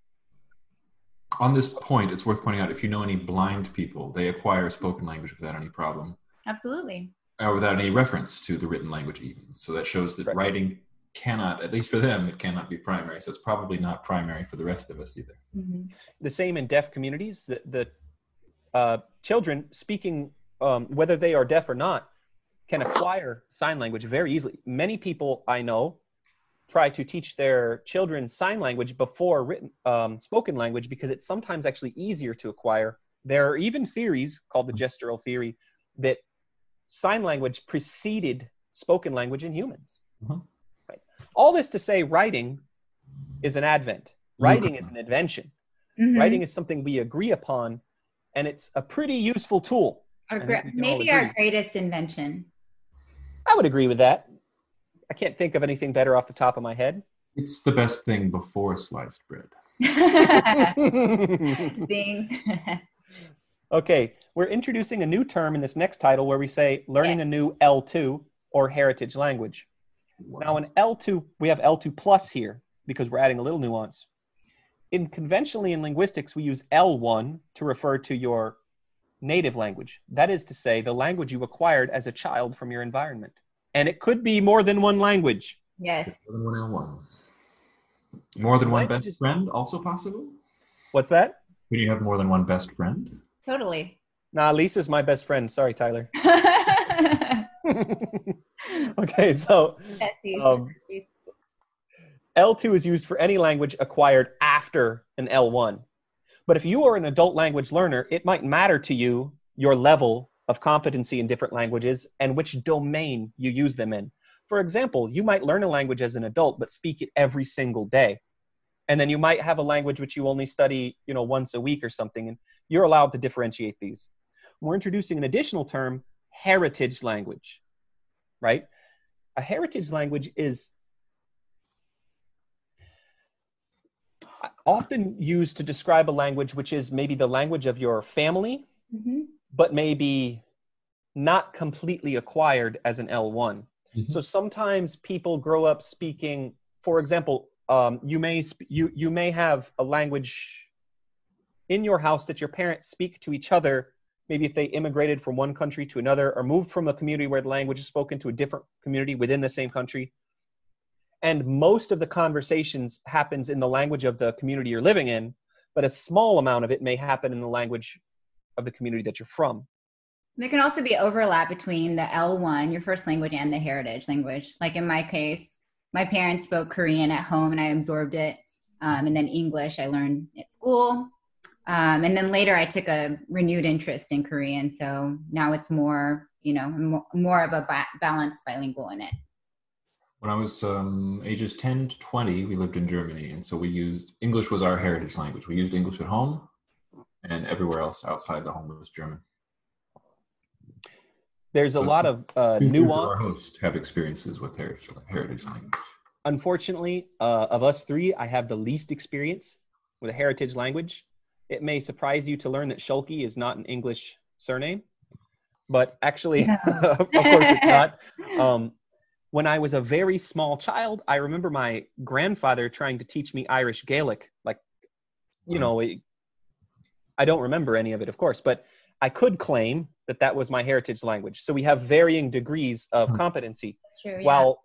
On this point, it's worth pointing out if you know any blind people, they acquire spoken language without any problem. Absolutely. Or without any reference to the written language, even. So that shows that right. writing cannot, at least for them, it cannot be primary. So it's probably not primary for the rest of us either. Mm-hmm. The same in deaf communities. The, the uh, children speaking, um, whether they are deaf or not, can acquire sign language very easily. Many people I know try to teach their children sign language before written um, spoken language because it's sometimes actually easier to acquire. There are even theories called the gestural theory that sign language preceded spoken language in humans. Mm-hmm. Right. All this to say, writing is an advent. Writing is an invention. Mm-hmm. Writing is something we agree upon, and it's a pretty useful tool. Our, maybe our greatest invention. I would agree with that. I can't think of anything better off the top of my head. It's the best thing before sliced bread. Ding. okay, we're introducing a new term in this next title where we say learning yeah. a new L2 or heritage language. What? Now, in L2, we have L2 plus here because we're adding a little nuance. In conventionally in linguistics, we use L1 to refer to your native language. That is to say, the language you acquired as a child from your environment and it could be more than one language. Yes. More than one L one. More than one best friend, also possible. What's that? Can you have more than one best friend? Totally. Nah, Lisa's my best friend. Sorry, Tyler. okay, so um, L2 is used for any language acquired after an L1. But if you are an adult language learner, it might matter to you your level of competency in different languages and which domain you use them in. For example, you might learn a language as an adult but speak it every single day. And then you might have a language which you only study, you know, once a week or something and you're allowed to differentiate these. We're introducing an additional term, heritage language. Right? A heritage language is often used to describe a language which is maybe the language of your family mm-hmm but maybe not completely acquired as an L1. Mm-hmm. So sometimes people grow up speaking, for example, um, you may sp- you you may have a language in your house that your parents speak to each other. Maybe if they immigrated from one country to another, or moved from a community where the language is spoken to a different community within the same country, and most of the conversations happens in the language of the community you're living in, but a small amount of it may happen in the language of the community that you're from. There can also be overlap between the L1, your first language, and the heritage language. Like in my case, my parents spoke Korean at home and I absorbed it. Um, and then English I learned at school. Um, and then later I took a renewed interest in Korean. So now it's more, you know, more, more of a ba- balanced bilingual in it. When I was um, ages 10 to 20, we lived in Germany. And so we used English was our heritage language. We used English at home and everywhere else outside the home was German. There's so a lot of uh, nuance. Our host have experiences with heritage, heritage language. Unfortunately, uh, of us three, I have the least experience with a heritage language. It may surprise you to learn that Schulke is not an English surname, but actually, no. of course, it's not. Um, when I was a very small child, I remember my grandfather trying to teach me Irish Gaelic, like, you know, I don't remember any of it, of course, but I could claim that that was my heritage language. So we have varying degrees of Hmm. competency. That's true. Yeah. While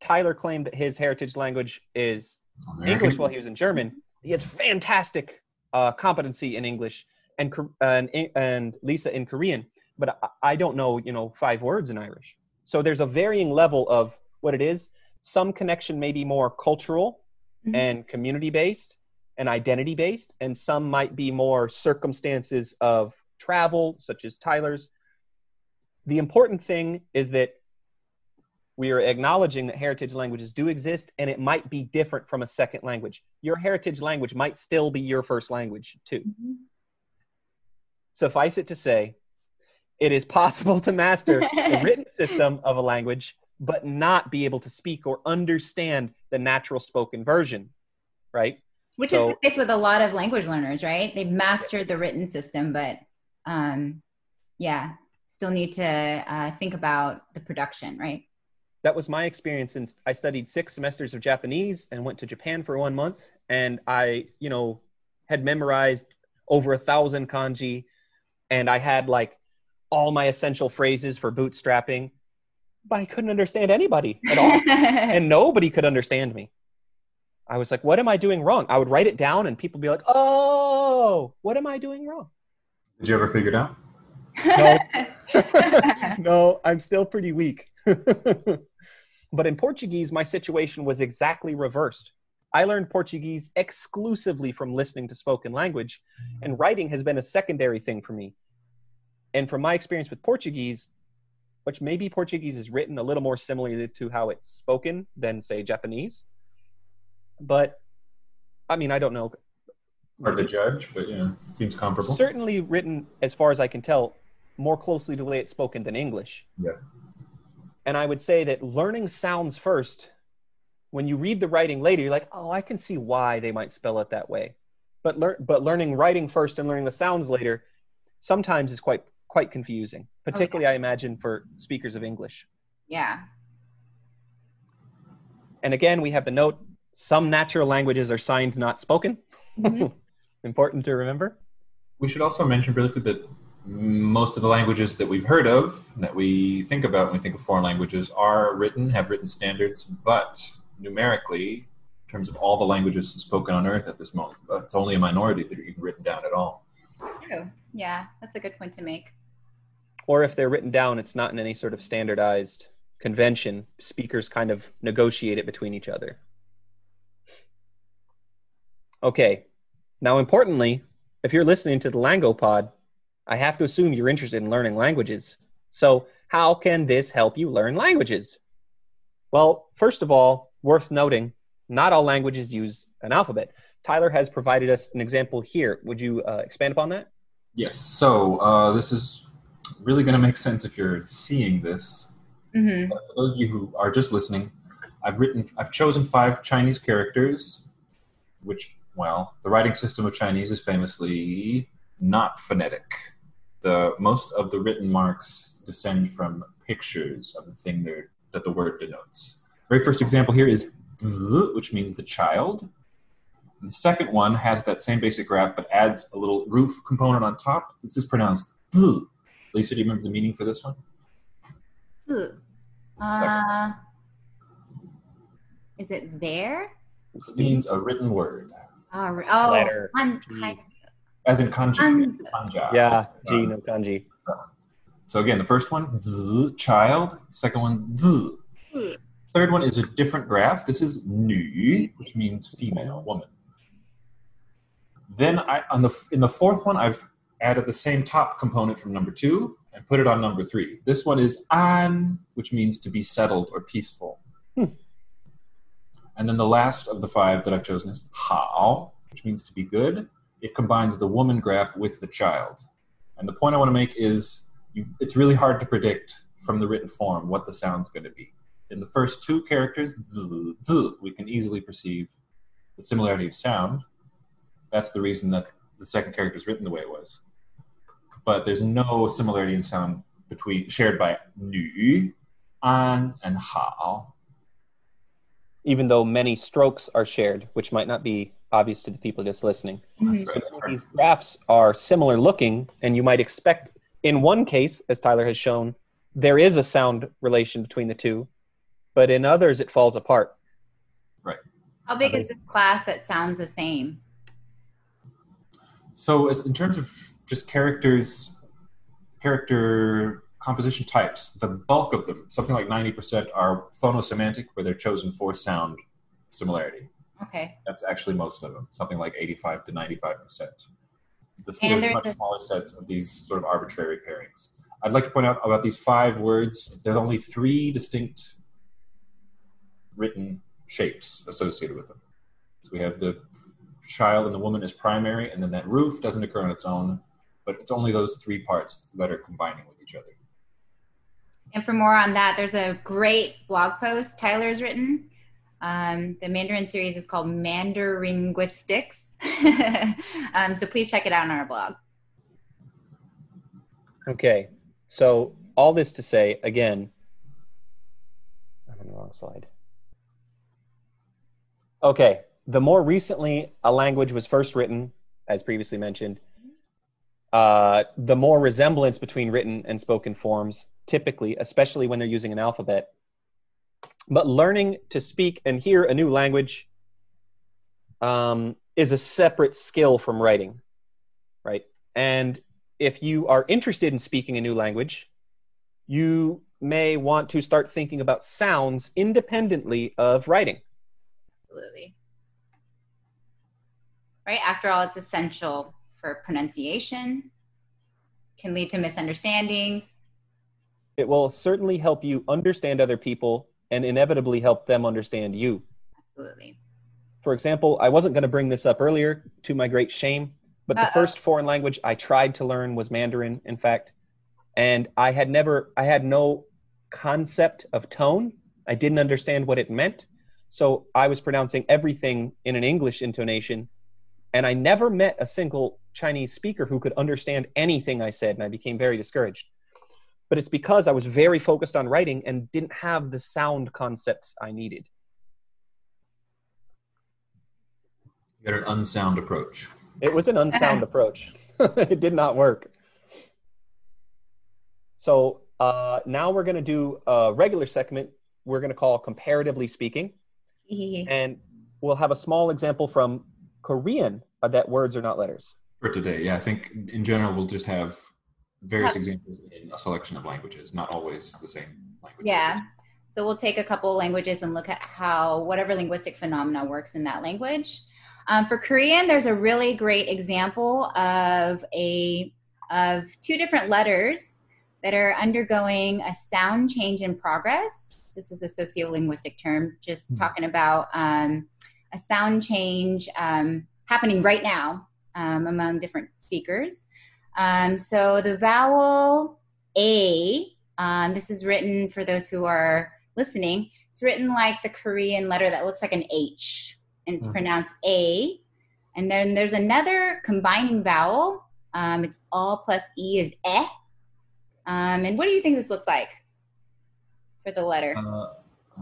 Tyler claimed that his heritage language is American. English while he was in German, he has fantastic uh, competency in English and and and Lisa in Korean. But I, I don't know, you know, five words in Irish. So there's a varying level of what it is. Some connection may be more cultural Mhm. and community based and identity based, and some might be more circumstances of travel, such as Tyler's. The important thing is that we are acknowledging that heritage languages do exist and it might be different from a second language. Your heritage language might still be your first language, too. Mhm. Suffice it to say, it is possible to master the written system of a language but not be able to speak or understand the natural spoken version, right? Which So- is the case with a lot of language learners, right? They've mastered the written system, but um, yeah, still need to uh, think about the production, right? That was my experience and i studied six semesters of japanese and went to japan for one month and i you know had memorized over a thousand kanji and i had like all my essential phrases for bootstrapping but i couldn't understand anybody at all and nobody could understand me i was like what am i doing wrong i would write it down and people would be like oh what am i doing wrong Did you ever figure it out? No. no, I'm still pretty weak. But in Portuguese, my situation was exactly reversed. I learned Portuguese exclusively from listening to spoken language, mm-hmm. and writing has been a secondary thing for me. And from my experience with Portuguese, which maybe Portuguese is written a little more similarly to how it's spoken than, say, Japanese. But I mean, I don't know. Hard to judge, but yeah, seems comparable. Certainly written, as far as I can tell, more closely to the way it's spoken than English. Yeah. And I would say that learning sounds first. When you read the writing later, you're like, oh, I can see why they might spell it that way. But lear- but learning writing first and learning the sounds later sometimes is quite quite confusing, particularly I imagine for speakers of English. yeah. And again, we have the note: some natural languages are signed, not spoken. Mhm. Important to remember. We should also mention briefly that most of the languages that we've heard of, that we think about when we think of foreign languages, are written, have written standards, but numerically, in terms of all the languages spoken on Earth at this moment, it's only a minority that are even written down at all. True. Yeah, that's a good point to make. or if they're written down, it's not in any sort of standardized convention. Speakers kind of negotiate it between each other. Okay, now importantly, if you're listening to the Lango Pod, I have to assume you're interested in learning languages. So, how can this help you learn languages? Well, first of all, worth noting, not all languages use an alphabet. Tyler has provided us an example here. Would you uh, expand upon that? Yes, so uh, this is really going to make sense if you're seeing this. hmm for those of you who are just listening, I've written, I've chosen five Chinese characters, which, well, the writing system of Chinese is famously not phonetic. The most of the written marks descend from pictures of the thing that the word denotes. Very first example here is z, which means the child. The second one has that same basic graph, but adds a little roof component on top. This is pronounced z. Lisa, do you remember the meaning for this one? Uh, is it there? It means a written word, Oh, re- oh Letter un- G. hi- as in kanji. Hanzi. Kanja. Yeah, G, Um, no kanji. So again, the first one, z, child. Second one, z. Third one is a different graph. This is nu, which means female, woman. Then I, on the in the fourth one, I've added the same top component from number two and put it on number three. This one is an, which means to be settled or peaceful. Hmm. And then the last of the five that I've chosen is hao, which means to be good. It combines the woman graph with the child. And the point I want to make is you, it's really hard to predict from the written form what the sound's going to be. In the first two characters, z, z, we can easily perceive the similarity of sound. That's the reason that the second character is written the way it was. But there's no similarity in sound between shared by nu, an, and hao. even though many strokes are shared, which might not be obvious to the people just listening. Mhm. That's right. These graphs are similar looking, and you might expect in one case, as Tyler has shown, there is a sound relation between the two, but in others it falls apart. Right. How big is this class that sounds the same? So, as in terms of just characters, character composition types, the bulk of them, something like 90%, are phonosemantic, where they're chosen for sound similarity. Okay. That's actually most of them, something like 85 to 95%. The, And there's there's much a- smaller sets of these sort of arbitrary pairings. I'd like to point out about these five words, there's only three distinct written shapes associated with them. So we have the child and the woman as primary, and then that roof doesn't occur on its own, but it's only those three parts that are combining with each other. And for more on that, there's a great blog post Tyler's written. Um, the Mandarin series is called Mandaringuistics. um, so please check it out on our blog. Okay, so all this to say, again, I'm on the wrong slide. Okay, the more recently a language was first written, as previously mentioned, uh, the more resemblance between written and spoken forms, typically, especially when they're using an alphabet. But learning to speak and hear a new language um, is a separate skill from writing, right? And if you are interested in speaking a new language, you may want to start thinking about sounds independently of writing. Absolutely. Right? After all, it's essential for pronunciation, can lead to misunderstandings. It will certainly help you understand other people and inevitably help them understand you. Absolutely. For example, I wasn't going to bring this up earlier to my great shame, but the Uh-oh. first foreign language I tried to learn was Mandarin, in fact. And I had never, I had no concept of tone. I didn't understand what it meant. So I was pronouncing everything in an English intonation. And I never met a single Chinese speaker who could understand anything I said. And I became very discouraged. But it's because I was very focused on writing and didn't have the sound concepts I needed. You got an unsound approach. It was an unsound approach. it did not work. So uh, now we're going to do a regular segment we're going to call comparatively speaking, and we'll have a small example from Korean uh, that words are not letters. For today, yeah, I think in general we'll just have various Yeah. examples in a selection of languages, not always the same language. Yeah. So we'll take a couple languages and look at how whatever linguistic phenomena works in that language. Um, for Korean, there's a really great example of a of two different letters that are undergoing a sound change in progress. This is a sociolinguistic term, just Hmm. talking about um, a sound change um, happening right now um, among different speakers. Um, so the vowel A, um, this is written for those who are listening, it's written like the Korean letter that looks like an H, and it's Mhm. pronounced A. And then there's another combining vowel. Um, it's all plus E is eh. Um, and what do you think this looks like for the letter? Uh,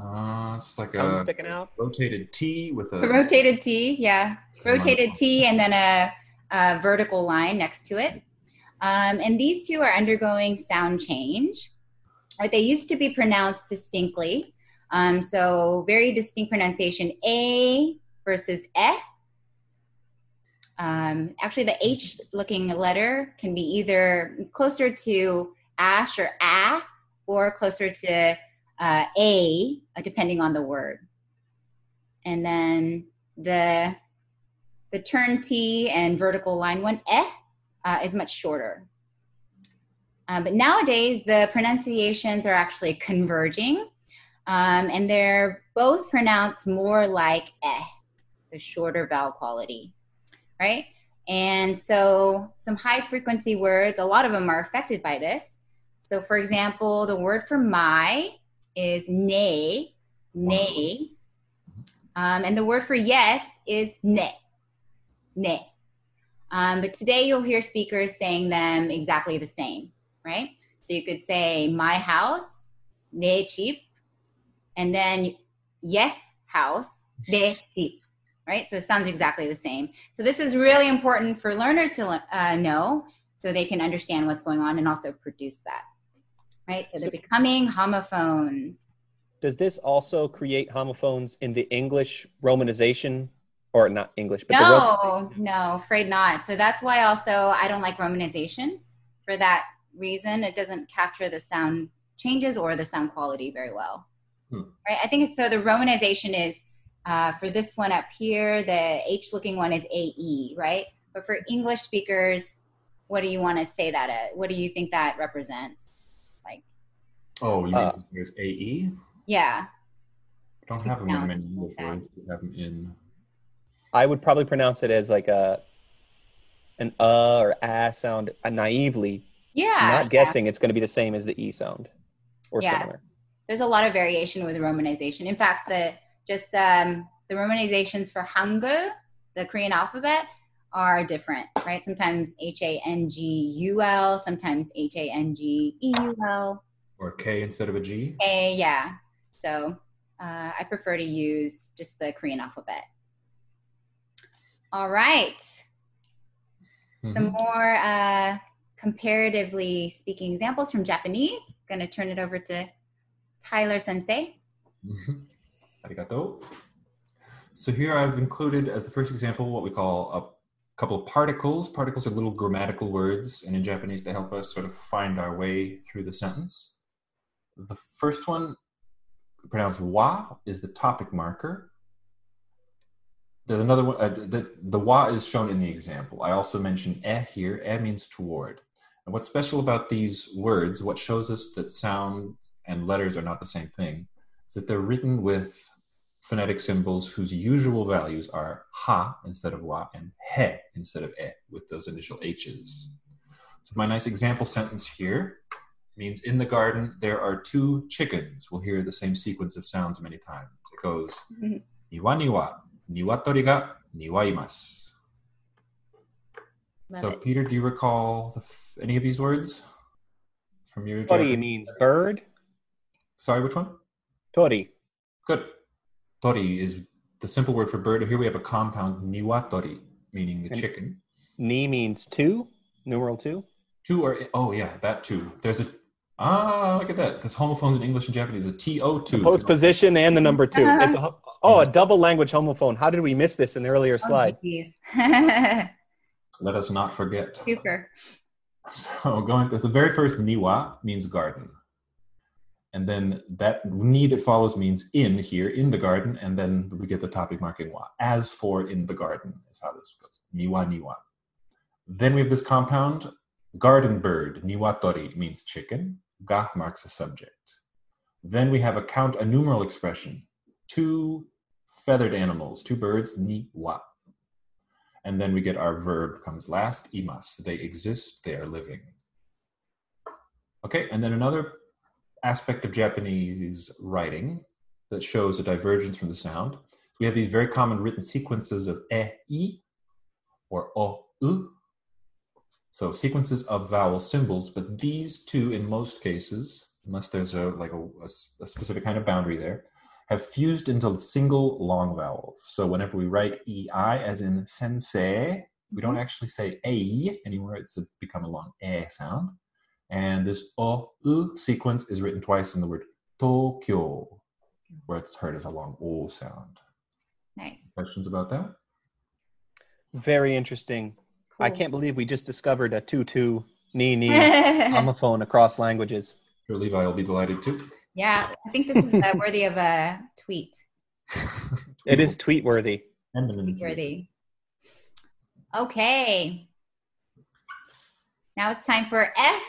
uh, it's like a sticking out. rotated T with a A rotated T, yeah. Rotated T and then a, a vertical line next to it. Um, and these two are undergoing sound change. Right, they used to be pronounced distinctly. Um, so very distinct pronunciation A versus eh. Um, actually, the H looking letter can be either closer to ash or ah, or closer to uh, a, uh, depending on the word. And then the the turn T and vertical line one eh uh, is much shorter. Um, but nowadays, the pronunciations are actually converging, um, and they're both pronounced more like eh, the shorter vowel quality, right? And so, some high frequency words, a lot of them are affected by this. So, for example, the word for my is nay, nay, um, and the word for yes is ne, ne. Um, but today you'll hear speakers saying them exactly the same, right? So you could say my house, ne cheap, and then yes house, ne cheap, right? So it sounds exactly the same. So this is really important for learners to uh, know so they can understand what's going on and also produce that. Right? So they're becoming homophones. Does this also create homophones in the English romanization or not English, but no, no, afraid not. So that's why also I don't like romanization for that reason. It doesn't capture the sound changes or the sound quality very well. Hmm. Right? I think so. The romanization is uh, for this one up here. The H looking one is AE, right? But for English speakers, what do you want to say that? At? What do you think that represents? Like, oh, you uh, mean there's AE? Yeah. I don't have them in many English words. We have them in I would probably pronounce it as like a an uh or ah sound uh, naively. Yeah. Not guessing yeah. it's going to be the same as the e sound or yeah. similar. There's a lot of variation with romanization. In fact, the just um, the romanizations for Hangul, the Korean alphabet, are different, right? Sometimes H A N G U L, sometimes H A N G E U L. Or K instead of a G? A, yeah. So uh, I prefer to use just the Korean alphabet. All right. mm-hmm. Some more uh, comparatively speaking examples from Japanese. Going to turn it over to Tyler Sensei. Mm-hmm. Arigato. So here I've included as the first example what we call a couple of particles. Particles are little grammatical words, and in Japanese they help us sort of find our way through the sentence. The first one, pronounced wa, is the topic marker there's another one. Uh, the, the wa is shown in the example. I also mentioned eh here. Eh means toward. And what's special about these words, what shows us that sound and letters are not the same thing, is that they're written with phonetic symbols whose usual values are ha instead of wa and he instead of eh with those initial h's. So my nice example sentence here means in the garden there are two chickens. We'll hear the same sequence of sounds many times. It goes mm-hmm. niwa niwa, Niwatori ga niwaimasu. So. Peter, do you recall f- any of these words from your? Tori Japanese? means bird. Sorry, which one? Tori. Good. Tori is the simple word for bird. Here we have a compound niwatori, meaning the and chicken. Ni means two, numeral two. Two or oh yeah, that two. There's a ah look at that. There's homophones in English and Japanese. A T O two. Postposition and the number two. It's a Oh, a double language homophone. How did we miss this in the earlier oh, slide? Let us not forget. Super. So going, the very first niwa means garden. And then that ni that follows means in here, in the garden, and then we get the topic marking wa. As for in the garden is how this goes. Niwa niwa. Then we have this compound, garden bird, niwatori means chicken. Ga marks a subject. Then we have a count, a numeral expression, two feathered animals, two birds, ni wa. And then we get our verb comes last, imas. They exist, they are living. Okay, and then another aspect of Japanese writing that shows a divergence from the sound. We have these very common written sequences of e, i, or o, u. So sequences of vowel symbols, but these two, in most cases, unless there's a like a, a, a specific kind of boundary there, have fused into single long vowels. So whenever we write EI as in sensei, we don't mm-hmm. actually say A anymore. It's become a long E sound. And this O, U sequence is written twice in the word Tokyo, where it's heard as a long O sound. Nice. Questions about that? Very interesting. Cool. I can't believe we just discovered a tutu ni ni homophone across languages. Sure, Levi will be delighted too. Yeah, I think this is uh, worthy of a tweet. it is tweet worthy. Tweet worthy. Okay. Now it's time for Eth,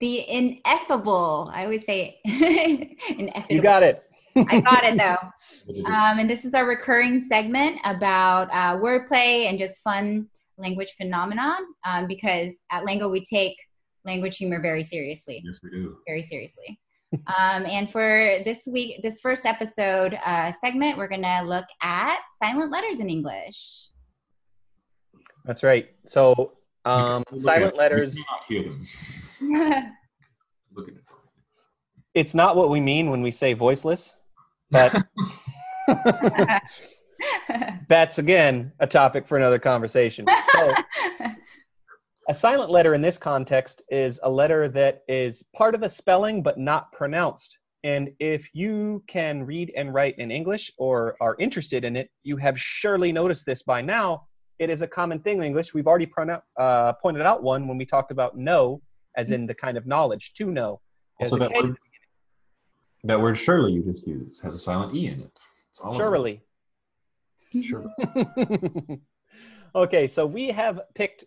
the ineffable. I always say ineffable. You got it. I got it though. Um, and this is our recurring segment about uh, wordplay and just fun language phenomenon. Um, because at Lango we take language humor very seriously. Yes, we do. Very seriously um, and for this week, this first episode uh, segment, we're going to look at silent letters in English. That's right. So, um, silent at, letters. hear them. look at it. It's not what we mean when we say voiceless, but that's again a topic for another conversation. So, A silent letter in this context is a letter that is part of a spelling but not pronounced. And if you can read and write in English or are interested in it, you have surely noticed this by now. It is a common thing in English. We've already pronou- uh, pointed out one when we talked about know, as in the kind of knowledge to know. As Also, that word, that word surely you just used has a silent E in it. It's all over surely. It. Surely. okay, so we have picked,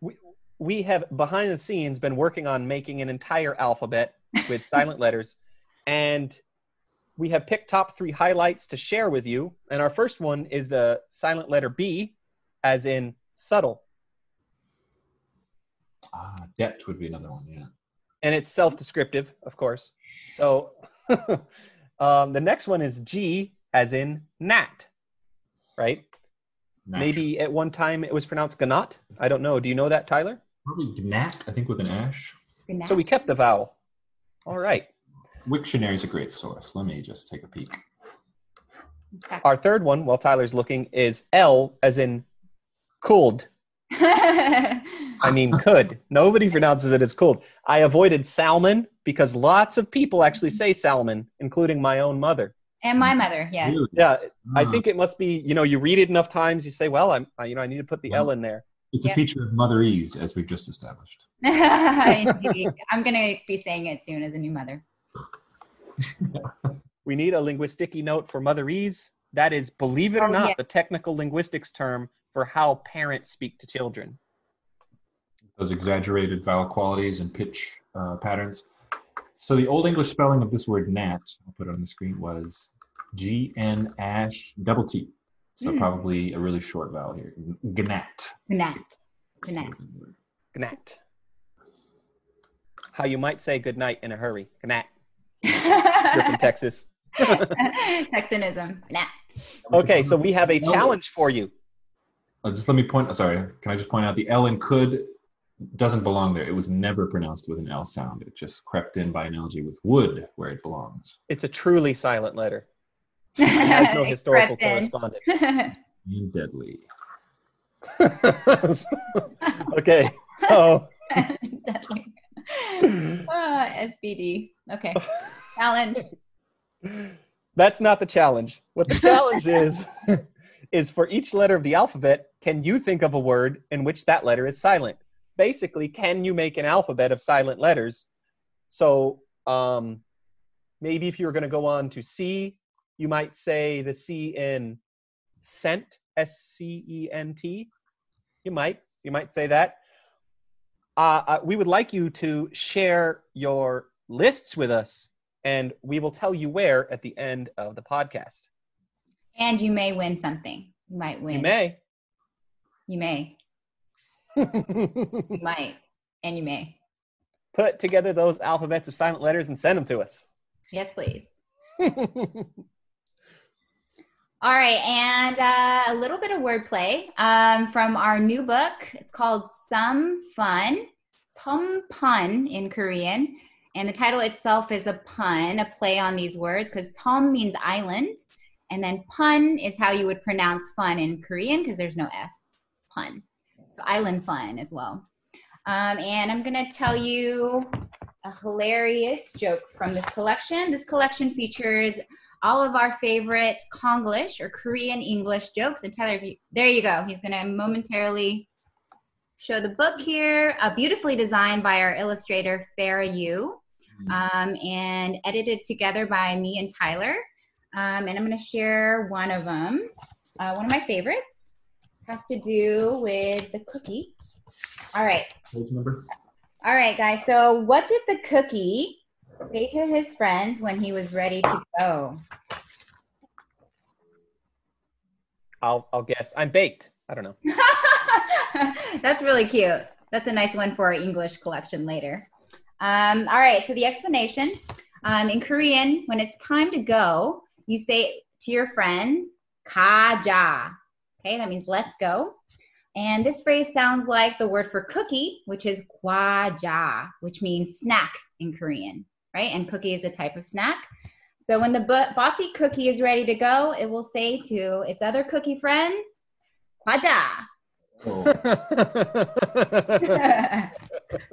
we, we have behind the scenes been working on making an entire alphabet with silent letters, and we have picked top three highlights to share with you. And our first one is the silent letter B, as in subtle, Ah, debt would be another one. Yeah. and it's self-descriptive, of course. So um, the next one is G, as in gnat, right? Natural. Maybe at one time it was pronounced gnat. I don't know. Do you know that, Tyler? Probably gnat, I think, with an ash. Good. So we kept the vowel. All right. Wiktionary is a great source. Let me just take a peek. Our third one, while Tyler's looking, is L as in cooled. I mean, could. Nobody pronounces it as cooled. I avoided salmon because lots of people actually say salmon, including my own mother. And my mother, yes. Really? Yeah, I think it must be. You know, you read it enough times, you say, "Well, I'm, I, you know, I need to put the L in there." it's Yeah. a feature of Motherese, as we've just established. I'm gonna be saying it soon as a new mother. We need a linguistic note for motherese. That is, believe it or Oh, not, yeah. the technical linguistics term for how parents speak to children. Those exaggerated vowel qualities and pitch uh, patterns. So the Old English spelling of this word gnat, I'll put it on the screen, was G N ash double T. So Mm. probably a really short vowel here. Gnat. Good night. Good night. Gnat. How you might say good night in a hurry. Gnat. You're from Texas. Texanism. Nah. Okay, so we have a challenge for you. Uh, just let me point. Sorry, can I just point out the L in could doesn't belong there. It was never pronounced with an L sound. It just crept in by analogy with wood, where it belongs. It's a truly silent letter. It has no historical Crept correspondent. And deadly. okay, so Deadly. Ah, SBD. Okay. Challenge. that's not the challenge. What the challenge is, is for each letter of the alphabet, can you think of a word in which that letter is silent? Basically, can you make an alphabet of silent letters? So um, maybe if you were going to go on to C, you might say the C in scent, S C E N T. You might. You might say that. Uh, uh, we would like you to share your lists with us, and we will tell you where at the end of the podcast. And you may win something. You might win. You may. You may. You might. And you may. Put together those alphabets of silent letters and send them to us. Yes, please. All right, and uh, a little bit of wordplay um, from our new book. It's called Some Fun, Tom Pun in Korean. And the title itself is a pun, a play on these words, because Tom means island. And then pun is how you would pronounce fun in Korean, because there's no F. Pun. So island fun as well. Um, and I'm going to tell you a hilarious joke from this collection. This collection features all of our favorite Konglish or Korean English jokes. And Tyler, if you, there you go. He's going to momentarily show the book here, uh, beautifully designed by our illustrator Farah Yu, um, and edited together by me and Tyler. Um, and I'm going to share one of them. Uh, one of my favorites has to do with the cookie. All right. Page number? All right, guys. So, what did the cookie say to his friends when he was ready to go? I'll, I'll guess. I'm baked. I don't know. That's really cute. That's a nice one for our English collection later. Um, all right, so the explanation um, in Korean, when it's time to go, you say to your friends, 가자. Okay, that means let's go. And this phrase sounds like the word for cookie, which is kwaja, which means snack in Korean, right? And cookie is a type of snack. So when the bo- bossy cookie is ready to go, it will say to its other cookie friends, kwaja. Oh.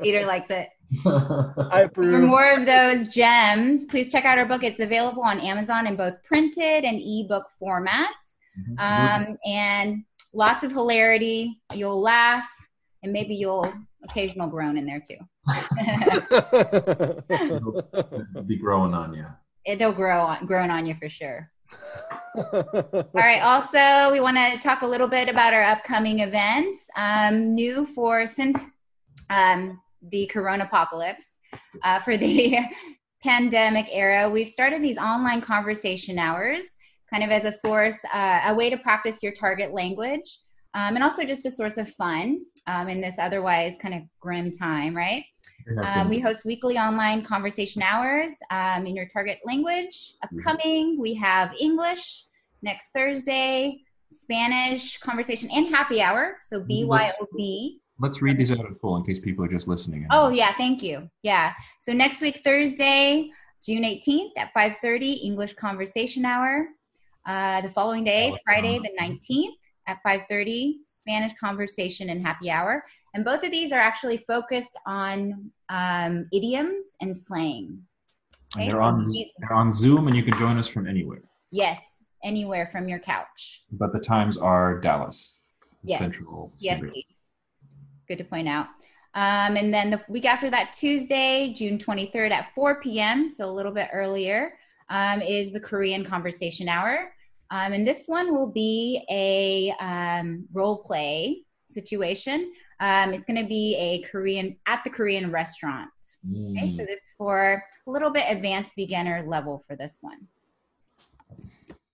Peter likes it. I approve. For more of those gems, please check out our book. It's available on Amazon in both printed and ebook formats. Um, and lots of hilarity. You'll laugh, and maybe you'll occasional groan in there too. It'll be growing on you. It'll grow on, groan on you for sure. All right. Also, we want to talk a little bit about our upcoming events. Um, new for since um, the Corona apocalypse, uh, for the pandemic era, we've started these online conversation hours, kind of as a source, uh, a way to practice your target language, um, and also just a source of fun um, in this otherwise kind of grim time, right? Um, we host weekly online conversation hours um, in your target language. Upcoming, we have English next Thursday, Spanish conversation, and happy hour. So BYOB. Let's read these out in full in case people are just listening. Oh yeah, thank you. Yeah. So next week Thursday, June 18th at 5:30, English conversation hour. Uh, the following day, Friday the 19th at 5:30, Spanish conversation and happy hour. And both of these are actually focused on um, idioms and slang. And they're on they're on Zoom, and you can join us from anywhere. Yes, anywhere from your couch. But the times are Dallas Yes. Central. Yes, Standard. Good to point out. Um, and then the week after that, Tuesday, June 23rd at 4 p.m., so a little bit earlier, um, is the Korean Conversation Hour. Um, and this one will be a um, role play situation. Um, it's going to be a Korean at the Korean restaurant. Okay, Mm. so this is for a little bit advanced beginner level for this one.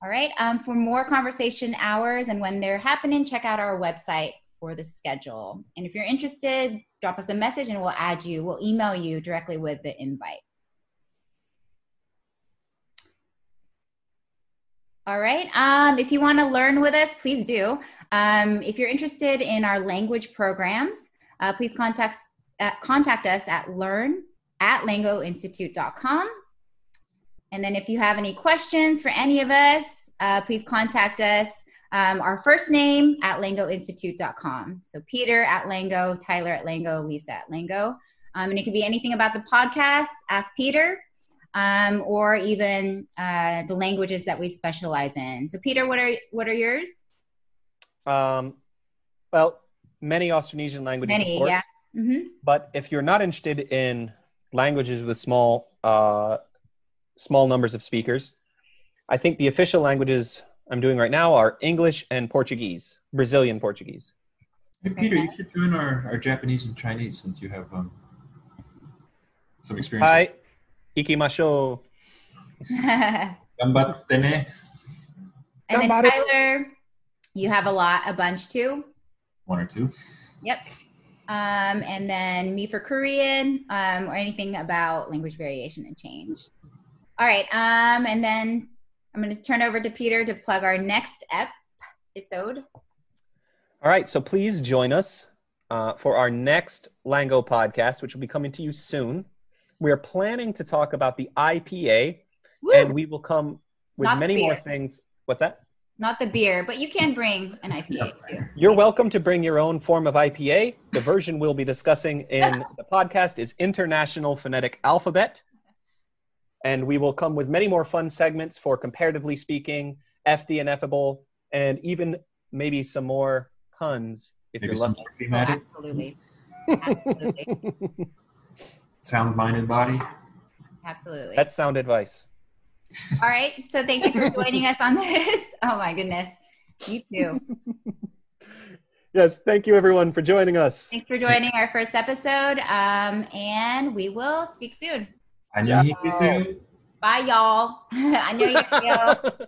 All right. Um, for more conversation hours and when they're happening, check out our website for the schedule. And if you're interested, drop us a message and we'll add you. We'll email you directly with the invite. All right. Um, if you want to learn with us, please do. Um, if you're interested in our language programs, uh, please contact uh, contact us at learn at langoinstitute.com. And then if you have any questions for any of us, uh, please contact us. Um, our first name at langoinstitute.com. So Peter at Lango, Tyler at Lango, Lisa at Lango. Um, and it could be anything about the podcast, ask Peter, um, or even uh, the languages that we specialize in. So Peter, what are what are yours? Um, well, many Austronesian languages, of Many, course. yeah. hmm But if you're not interested in languages with small, uh, small numbers of speakers, I think the official languages I'm doing right now are English and Portuguese, Brazilian Portuguese. Hey, Peter, you should join our, our Japanese and Chinese since you have um, some experience. Hi, ikimasho. Ganbatte. And then Tyler, you have a lot, a bunch too. One or two. Yep. Um, and then me for Korean, um, or anything about language variation and change. All right. Um, and then I'm going to turn over to Peter to plug our next episode. All right, so please join us uh, for our next Lango podcast, which will be coming to you soon. We are planning to talk about the IPA, Woo! and we will come with Not many more things. What's that? Not the beer, but you can bring an IPA too. You're welcome to bring your own form of IPA. The version we'll be discussing in the podcast is International Phonetic Alphabet. And we will come with many more fun segments for comparatively speaking, Eth the Ineffable, and even maybe some more puns if Maybe you're lucky. more Oh, thematic, absolutely. sound mind and body. Absolutely. That's sound advice. All right. So thank you for joining us on this. Oh my goodness. You too. yes. Thank you everyone for joining us. Thanks for joining our first episode. Um, and we will speak soon. I know you soon. Bye y'all. I know you.